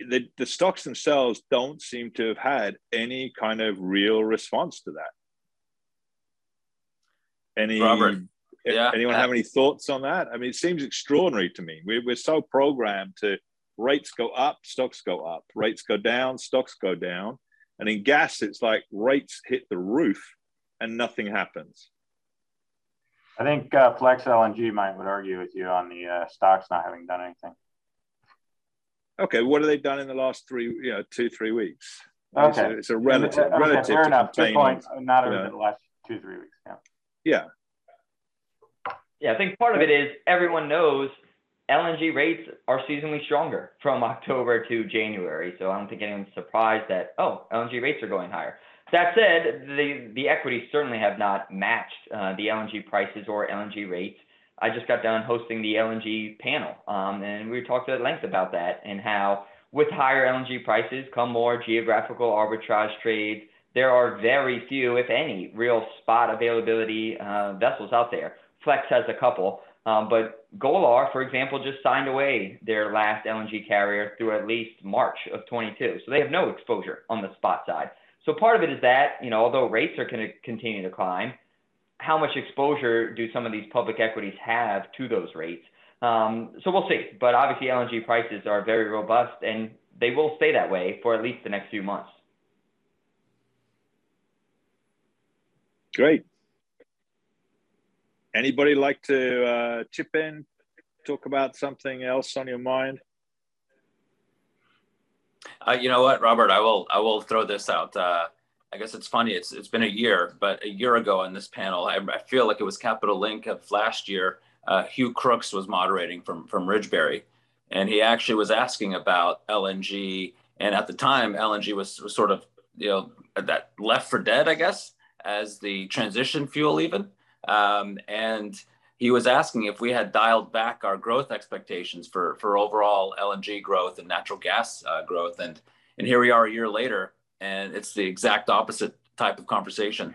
the, the stocks themselves don't seem to have had any kind of real response to that. Any Robert, yeah. anyone have any thoughts on that? I mean, it seems extraordinary to me. We, we're so programmed to rates go up, stocks go up, rates go down, stocks go down. And in gas, it's like rates hit the roof and nothing happens. I think uh, Flex LNG might would argue with you on the uh, stocks not having done anything. Okay, what have they done in the last three, you know, two, three weeks? Okay. It's a, it's a relative, okay, relative. Fair enough. Good point. Not over the last two, three weeks. Yeah. Yeah. Yeah, I think part of it is everyone knows LNG rates are seasonally stronger from October to January. So I don't think anyone's surprised that, oh, LNG rates are going higher. That said, the, the equities certainly have not matched uh, the LNG prices or LNG rates. I just got done hosting the LNG panel, um, and we talked at length about that and how with higher LNG prices come more geographical arbitrage trades. There are very few, if any, real spot availability uh, vessels out there. Flex has a couple, um, but Golar, for example, just signed away their last LNG carrier through at least March of 22. So they have no exposure on the spot side. So part of it is that, you know, although rates are going to continue to climb, how much exposure do some of these public equities have to those rates? Um, so we'll see. But obviously, LNG prices are very robust, and they will stay that way for at least the next few months. Great. Anybody like to uh, chip in, talk about something else on your mind? Uh, you know what, Robert? I will. I will throw this out. Uh, I guess it's funny. It's it's been a year, but a year ago on this panel, I, I feel like it was Capital Link of last year. Uh, Hugh Crooks was moderating from from Ridgebury, and he actually was asking about LNG. And at the time, LNG was, was sort of you know that left for dead, I guess, as the transition fuel even. Um, and he was asking if we had dialed back our growth expectations for for overall LNG growth and natural gas uh, growth. And and here we are a year later, and it's the exact opposite type of conversation.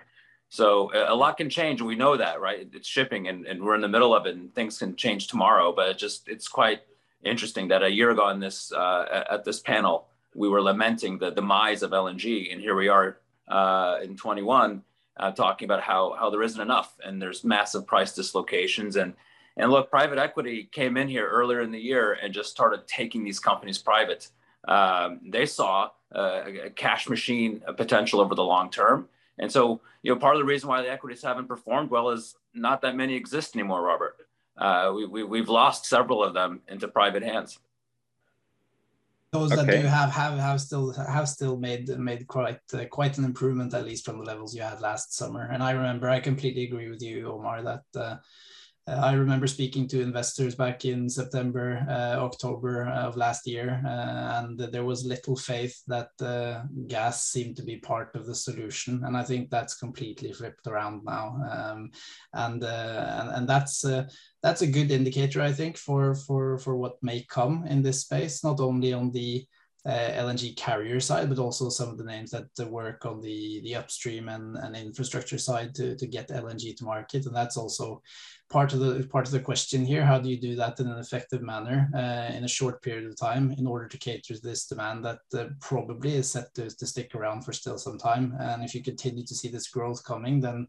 So a lot can change, and we know that, right? It's shipping, and, and we're in the middle of it, and things can change tomorrow. But it just it's quite interesting that a year ago on this uh, at this panel, we were lamenting the demise of LNG, and here we are uh, in 21 uh, talking about how how there isn't enough, and there's massive price dislocations, and and look, private equity came in here earlier in the year and just started taking these companies private. Um, they saw uh, a cash machine potential over the long term. And so, you know, part of the reason why the equities haven't performed well is not that many exist anymore, Robert. Uh, we, we, we've lost several of them into private hands. Those okay. that do have have have still have still made made quite uh, quite an improvement at least from the levels you had last summer. And I remember I completely agree with you, Omar, that uh, I remember speaking to investors back in September, uh, October of last year, uh, and there was little faith that uh, gas seemed to be part of the solution. And I think that's completely flipped around now, um, and, uh, and, and that's uh, that's a good indicator, I think, for for for what may come in this space, not only on the uh, LNG carrier side, but also some of the names that work on the, the upstream and, and infrastructure side to, to get LNG to market. And that's also part of the part of the question here. How do you do that in an effective manner uh, in a short period of time in order to cater to this demand that uh, probably is set to, to stick around for still some time? And if you continue to see this growth coming, then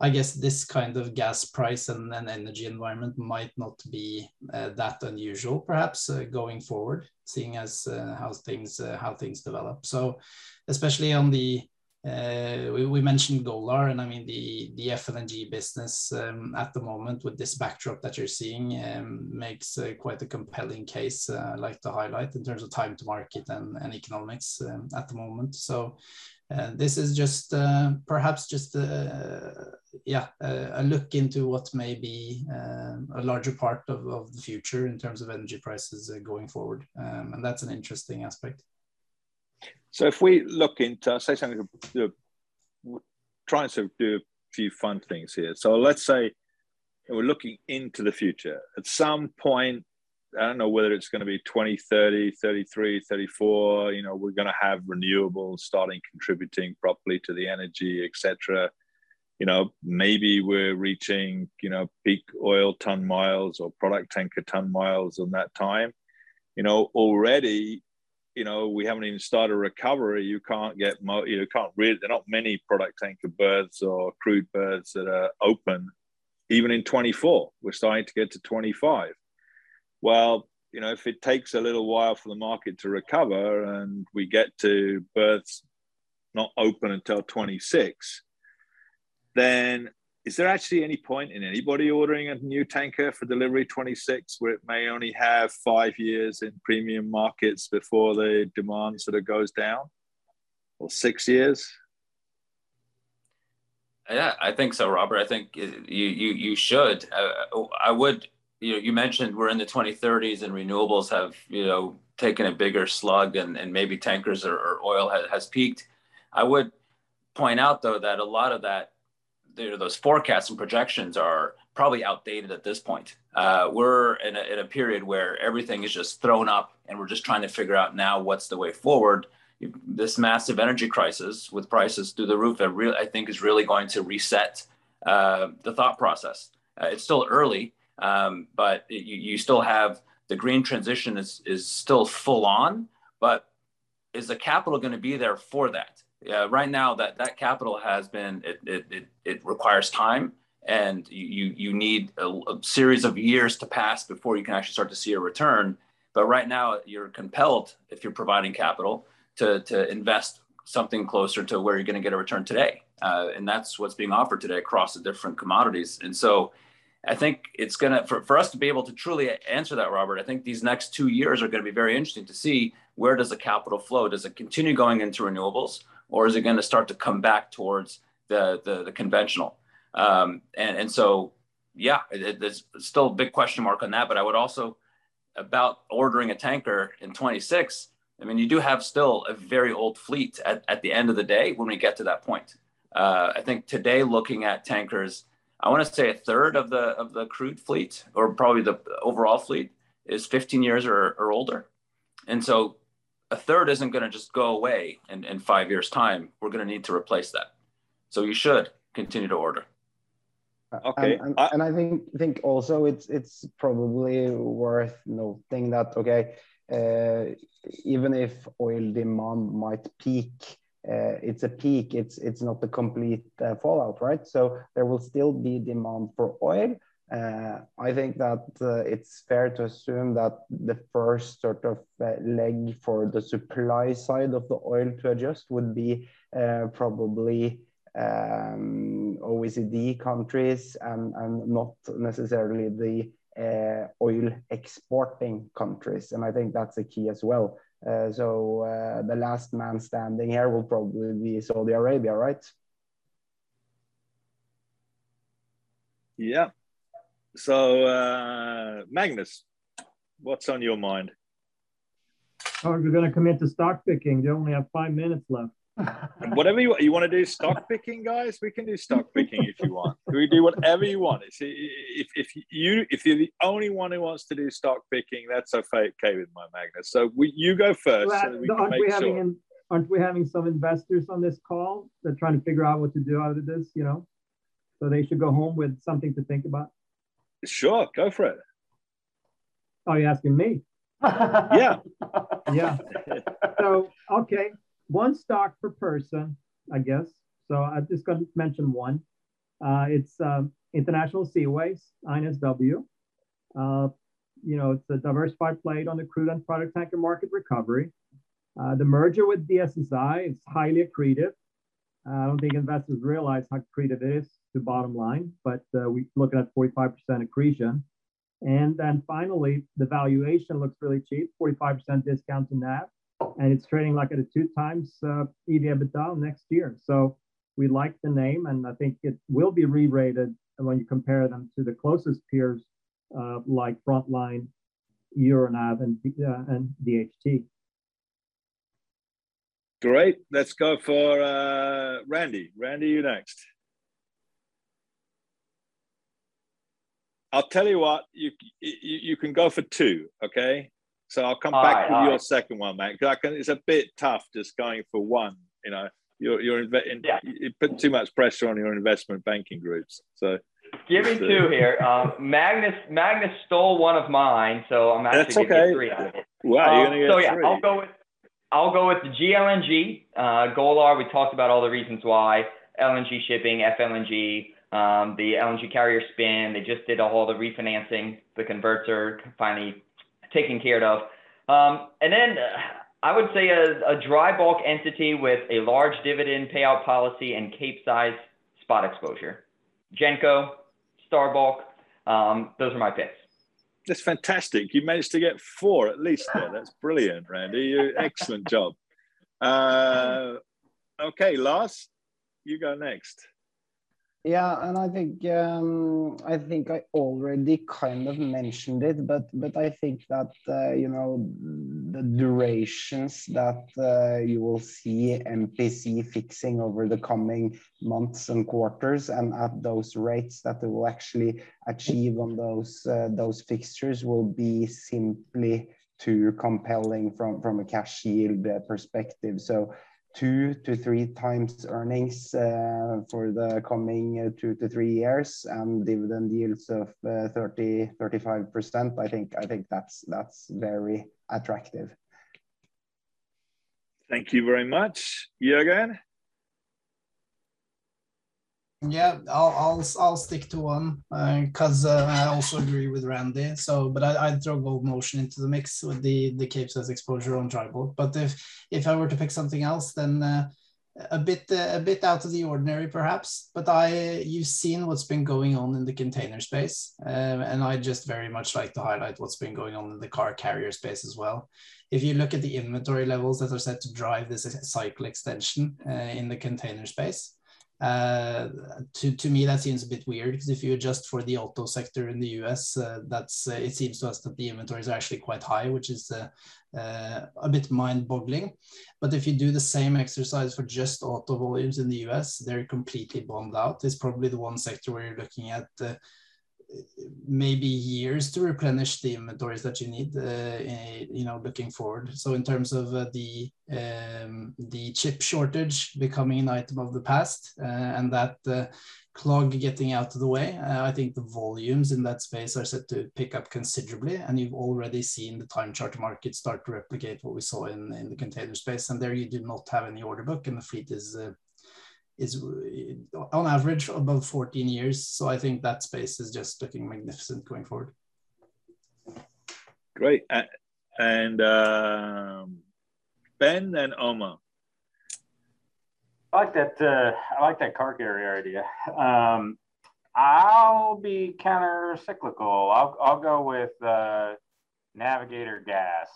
I guess this kind of gas price and, and energy environment might not be uh, that unusual, perhaps uh, going forward, seeing as uh, how things uh, how things develop. So, especially on the uh, we, we, mentioned Golar, and I mean the the FLNG business um, at the moment with this backdrop that you're seeing um, makes uh, quite a compelling case. I'd like to highlight in terms of time to market and, and economics um, at the moment. So uh, this is just uh, perhaps just uh, yeah a look into what may be um, a larger part of, of the future in terms of energy prices uh, going forward. Um, and that's an interesting aspect. So if we look into say something trying to do a few fun things here. So let's say we're looking into the future. At some point I don't know whether it's going to be 2030, 33, 34. You know, we're going to have renewables starting contributing properly to the energy, etc. You know, maybe we're reaching, you know, peak oil ton miles or product tanker ton miles in that time. You know, already, you know, we haven't even started recovery. You can't get, mo- you can't really, there are not many product tanker berths or crude berths that are open. Even in 24, we're starting to get to 25 well, you know, if it takes a little while for the market to recover and we get to berths not open until 26, then is there actually any point in anybody ordering a new tanker for delivery 26 where it may only have five years in premium markets before the demand sort of goes down? Or six years? Yeah i think so robert. I think you you, you should. Uh, i would you know, you mentioned we're in the 2030s and renewables have, you know, taken a bigger slug and, and maybe tankers or, or oil has, has peaked. I would point out though that a lot of that, you know, those forecasts and projections are probably outdated at this point. Uh, we're in a, in a period where everything is just thrown up, and we're just trying to figure out now what's the way forward. This massive energy crisis with prices through the roof, I think, is really going to reset uh, the thought process. Uh, it's still early, um, but you, you still have the green transition is is still full on, but is the capital going to be there for that? Yeah, right now that that capital has been it it it, it requires time and you you need a, a, series of years to pass before you can actually start to see a return. But right now, you're compelled, if you're providing capital, to to invest something closer to where you're going to get a return today, uh, and that's what's being offered today across the different commodities. And so, I think it's going to for, for us to be able to truly answer that, Robert. I think these next two years are going to be very interesting to see where does the capital flow. Does it continue going into renewables, or is it going to start to come back towards the the, the conventional? Um, and, and so, yeah, it, there's still a big question mark on that. But I would also, about ordering a tanker in 26, I mean, you do have still a very old fleet at, at the end of the day when we get to that point. Uh, I think today, looking at tankers, I want to say a third of the of the crude fleet, or probably the overall fleet, is 15 years or, or older. And so a third isn't going to just go away in, in five years' time. We're going to need to replace that. So you should continue to order. Okay. And, and, I, and I think think also it's it's probably worth noting that okay, uh, even if oil demand might peak, uh, it's a peak. It's it's not the complete uh, fallout, right? So there will still be demand for oil. Uh, I think that uh, it's fair to assume that the first sort of uh, leg for the supply side of the oil to adjust would be probably um, OECD countries and, and not necessarily the uh, oil exporting countries. And I think that's a key as well. Uh, so uh, the last man standing here will probably be Saudi Arabia, right? Yeah. So uh, Magnus, what's on your mind? Oh, we're going to commit to stock picking. You only have five minutes left. whatever you you want to do stock picking guys we can do stock picking if you want. We do whatever you want. It's, if, if you if you're the only one who wants to do stock picking that's okay with my magnus so we, you go first well, so we aren't, we having sure. aren't we having some investors on this call that are trying to figure out what to do out of this you know? So they should go home with something to think about? Sure go for it. Oh you're asking me? Yeah. Yeah. So okay. One stock per person, I guess. So I'm just going to mention one. Uh, it's um, International Seaways, INSW. Uh, you know, it's a diversified play on the crude and product tanker market recovery. Uh, the merger with DSSI is highly accretive. Uh, I don't think investors realize how accretive it is to bottom line, but uh, we're looking at 45% accretion. And then finally, the valuation looks really cheap, 45% discount to NAV and it's trading like at a two times uh, EV EBITDA next year. So we like the name, and I think it will be re-rated when you compare them to the closest peers uh, like Frontline, Euronav, and uh, and DHT. Great. Let's go for uh, Randy. Randy, you next. I'll tell you what. You you, you can go for two. Okay. So I'll come all back right, to your right. second one, Matt. Because it's a bit tough just going for one. You know, you're you're inve- yeah. you put too much pressure on your investment banking groups. So give me two here. Um, Magnus Magnus stole one of mine, so I'm actually That's okay. three out of it. Wow, um, you're gonna get so yeah, three. I'll go with I'll go with the GLNG. Uh, Golar, we talked about all the reasons why. LNG shipping, FLNG, um, the LNG carrier spin. They just did all the refinancing. The converts are finally taken care of. Um, and then uh, I would say a, a, dry bulk entity with a large dividend payout policy and Capesize spot exposure. Genco, Star Bulk, um, those are my picks. That's fantastic. You managed to get four at least there. That's brilliant, Randy. You, excellent job. Uh, okay, Lars, you go next. Yeah, and I think um, I think I already kind of mentioned it, but but I think that uh, you know the durations that uh, you will see MPC fixing over the coming months and quarters, and at those rates that they will actually achieve on those uh, those fixtures will be simply too compelling from from a cash yield uh, perspective. So two to three times earnings uh, for the coming uh, two to three years and dividend yields of uh, 30 35 percent i think i think that's that's very attractive. Thank you very much. Jürgen yeah, I'll I'll I'll stick to one because uh, uh, I also agree with Randy. So, but I, I'd throw Golden Ocean into the mix with the the Capesize exposure on bulk. But if if I were to pick something else, then uh, a bit uh, a bit out of the ordinary, perhaps. But I you've seen what's been going on in the container space, uh, and I just very much like to highlight what's been going on in the car carrier space as well. If you look at the inventory levels that are set to drive this cycle extension uh, in the container space uh, to, to me, that seems a bit weird because if you adjust for the auto sector in the US, uh, that's uh, it seems to us that the inventories are actually quite high, which is uh, uh, a bit mind-boggling. But if you do the same exercise for just auto volumes in the US, they're completely bombed out. It's probably the one sector where you're looking at maybe years to replenish the inventories that you need, uh, you know, looking forward. So in terms of uh, the um, the chip shortage becoming an item of the past, uh, and that clog getting out of the way, uh, I think the volumes in that space are set to pick up considerably, and you've already seen the time charter market start to replicate what we saw in in the container space, and there you do not have any order book, and the fleet is uh, is on average above 14 years. So I think that space is just looking magnificent going forward. Great. And um, Ben and Omar. I like that. Uh, I like that car carrier idea. Um, I'll be counter cyclical. I'll, I'll go with uh, Navigator Gas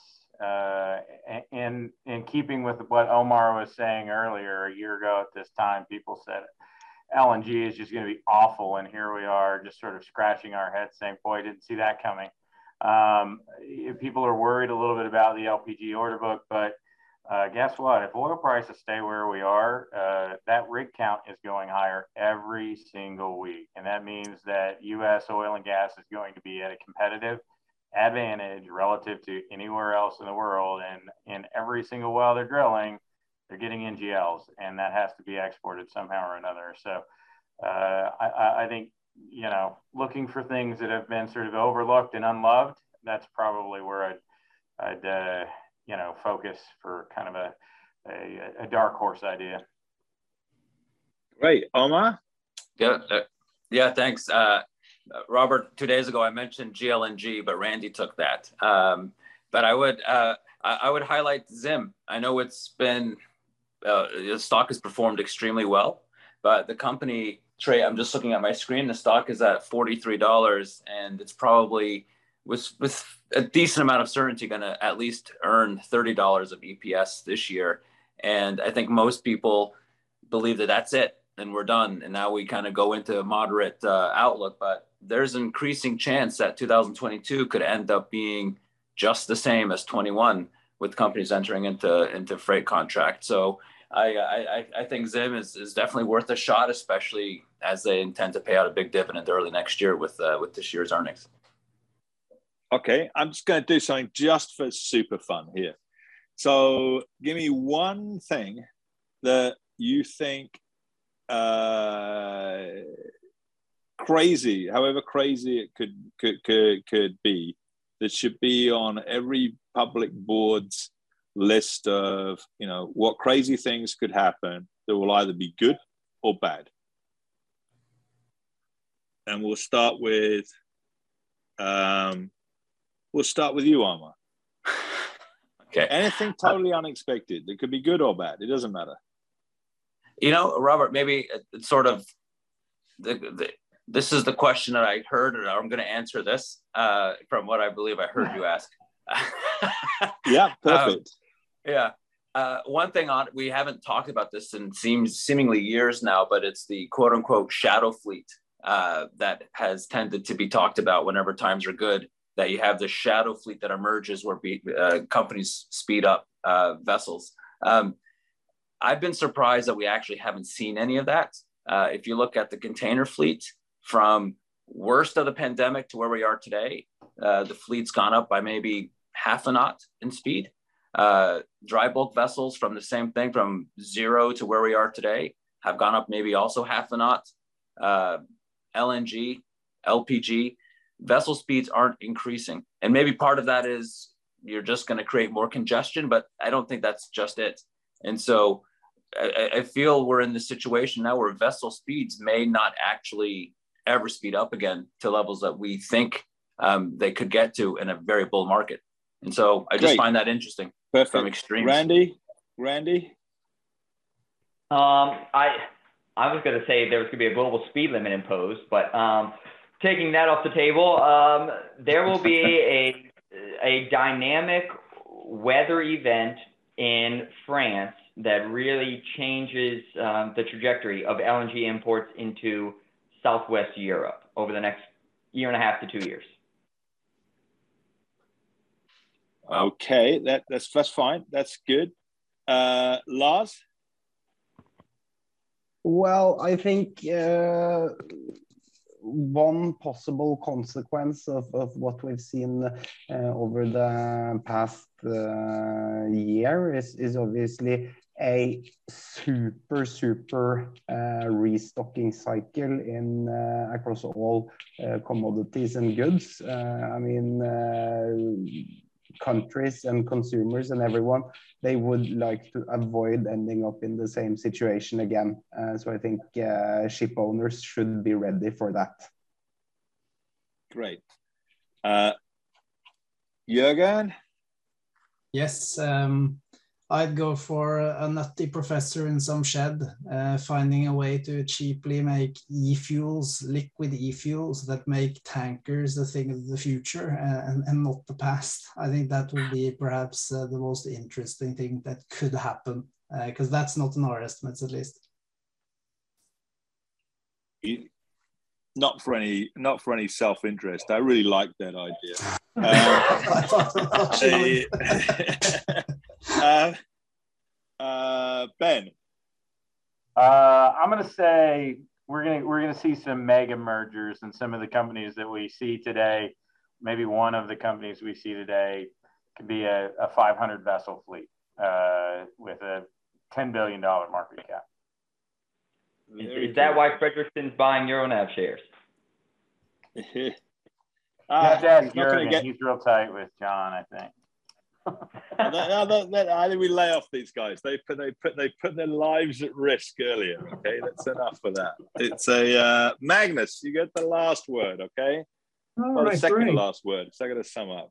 uh, in in keeping with what Omar was saying earlier, a year ago at this time, people said LNG is just going to be awful, and here we are, just sort of scratching our heads, saying, "Boy, didn't see that coming." Um, people are worried a little bit about the LPG order book, but uh, guess what? If oil prices stay where we are, uh, that rig count is going higher every single week, and that means that U.S. oil and gas is going to be at a competitive advantage relative to anywhere else in the world. And in every single well they're drilling, they're getting NGLs, and that has to be exported somehow or another. So uh, I, I, think you know, looking for things that have been sort of overlooked and unloved, that's probably where I'd, I'd uh, you know, focus for kind of a, a, a dark horse idea. Great, Omar. Yeah, uh, yeah. Thanks. Uh, uh, Robert, two days ago I mentioned GLNG, but Randy took that. Um, but I would uh, I, would highlight Zim. I know it's been uh, the stock has performed extremely well, but the company trade. I'm just looking at my screen. The stock is at forty three dollars, and it's probably with with a decent amount of certainty going to at least earn thirty dollars of EPS this year. And I think most people believe that that's it and we're done. And now we kind of go into a moderate uh, outlook, but there's an increasing chance that 2022 could end up being just the same as 21 with companies entering into into freight contracts. So I I, I think Zim is, is definitely worth a shot, especially as they intend to pay out a big dividend early next year with uh, with this year's earnings. Okay, I'm just going to do something just for super fun here. So give me one thing that you think uh, crazy, however crazy it could could could, could be, that should be on every public board's list of you know what crazy things could happen that will either be good or bad. And we'll start with um, we'll start with you, Omar. okay. Anything totally unexpected that could be good or bad. It doesn't matter. You know, Robert, maybe it's sort of the, the this is the question that I heard, and I'm going to answer this uh, from what I believe I heard you ask. yeah, um, perfect. Um, yeah. Uh, one thing on we haven't talked about this in seems seemingly years now, but it's the quote unquote shadow fleet uh, that has tended to be talked about whenever times are good. that you have the shadow fleet that emerges where be, uh, companies speed up uh, vessels. Um, I've been surprised that we actually haven't seen any of that. Uh, if you look at the container fleet from worst of the pandemic to where we are today, uh, the fleet's gone up by maybe half a knot in speed. Uh, dry bulk vessels from the same thing from zero to where we are today have gone up maybe also half a knot. Uh, LNG, LPG, vessel speeds aren't increasing. And maybe part of that is you're just going to create more congestion, but I don't think that's just it. And so I, I feel we're in the situation now where vessel speeds may not actually ever speed up again to levels that we think um, they could get to in a very bull market. And so I just Great. find that interesting Perfect. from extremes. Randy, Randy. Um, I I was going to say there was going to be a global speed limit imposed, but um, taking that off the table, um, there will be a a dynamic weather event in France that really changes um, the trajectory of LNG imports into Southwest Europe over the next year and a half to two years. Okay, that, that's that's fine. That's good. Uh, Lars. Well, I think uh, one possible consequence of, of what we've seen uh, over the past uh, year is, is obviously a super super uh, restocking cycle in uh, across all uh, commodities and goods. Uh, I mean, countries and consumers and everyone they would like to avoid ending up in the same situation again. Uh, so I think ship owners should be ready for that. Great, Jürgen. Yes. Um, I'd go for a nutty professor in some shed, uh, finding a way to cheaply make e-fuels, liquid e-fuels that make tankers the thing of the future uh, and, and not the past. I think that would be perhaps uh, the most interesting thing that could happen, because uh, that's not in our estimates at least. Not for any, not for any self-interest. I really like that idea. Um, Uh, uh, ben. Uh, I'm going to say we're going to we're going to see some mega mergers and some of the companies that we see today. Maybe one of the companies we see today could be a, a 500 vessel fleet uh, with a 10 billion dollar market cap. Is, is that why Fredriksen's buying Euronav shares? uh, yeah, Dad's Jürgen. Get... He's real tight with John, I think no, no, no, how do we lay off these guys? They put they put they put their lives at risk earlier. Okay, that's enough for that. It's a uh, Magnus. You get the last word. Okay, all or right, the second great. last word. So I got to sum up.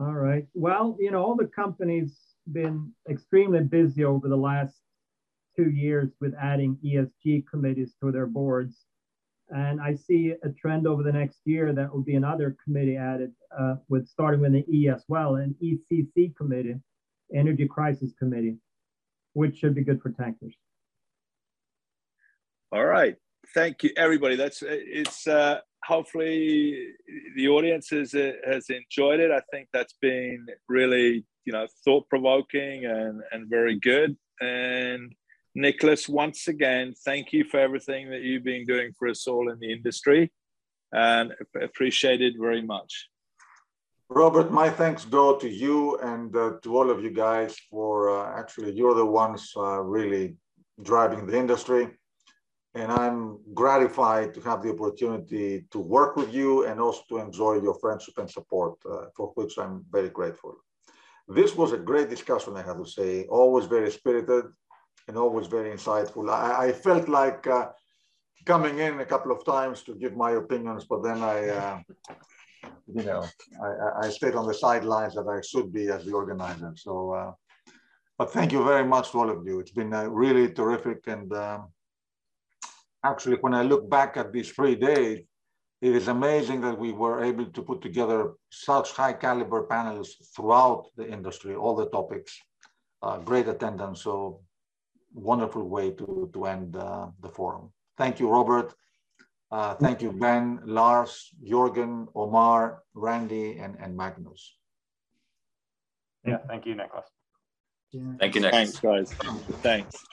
All right. Well, you know, all the companies been extremely busy over the last two years with adding ESG committees to their boards. And I see a trend over the next year that will be another committee added uh, with starting with an E as well, an ECC committee, Energy Crisis Committee, which should be good for tankers. All right. Thank you, everybody. That's it's uh, hopefully the audience has, uh, has enjoyed it. I think that's been really, you know, thought provoking and, and very good. And Nicholas, once again, thank you for everything that you've been doing for us all in the industry and appreciate it very much. Robert, my thanks go to you and uh, to all of you guys for uh, actually, you're the ones uh, really driving the industry. And I'm gratified to have the opportunity to work with you and also to enjoy your friendship and support, uh, for which I'm very grateful. This was a great discussion, I have to say, always very spirited and always very insightful. I, I felt like uh, coming in a couple of times to give my opinions, but then I, uh, you know, I, I, stayed on the sidelines that I should be as the organizer. So, uh, but thank you very much to all of you. It's been uh, really terrific. And um, actually, when I look back at these three days, it is amazing that we were able to put together such high caliber panels throughout the industry, all the topics, uh, great attendance. So wonderful way to, to end uh, the forum. Thank you, Robert. Uh, thank you, Ben, Lars, Jürgen, Omar, Randy, and, and Magnus. Yeah, thank you, Nicholas. Yeah. Thank you, Nick. Thanks, guys. Thanks.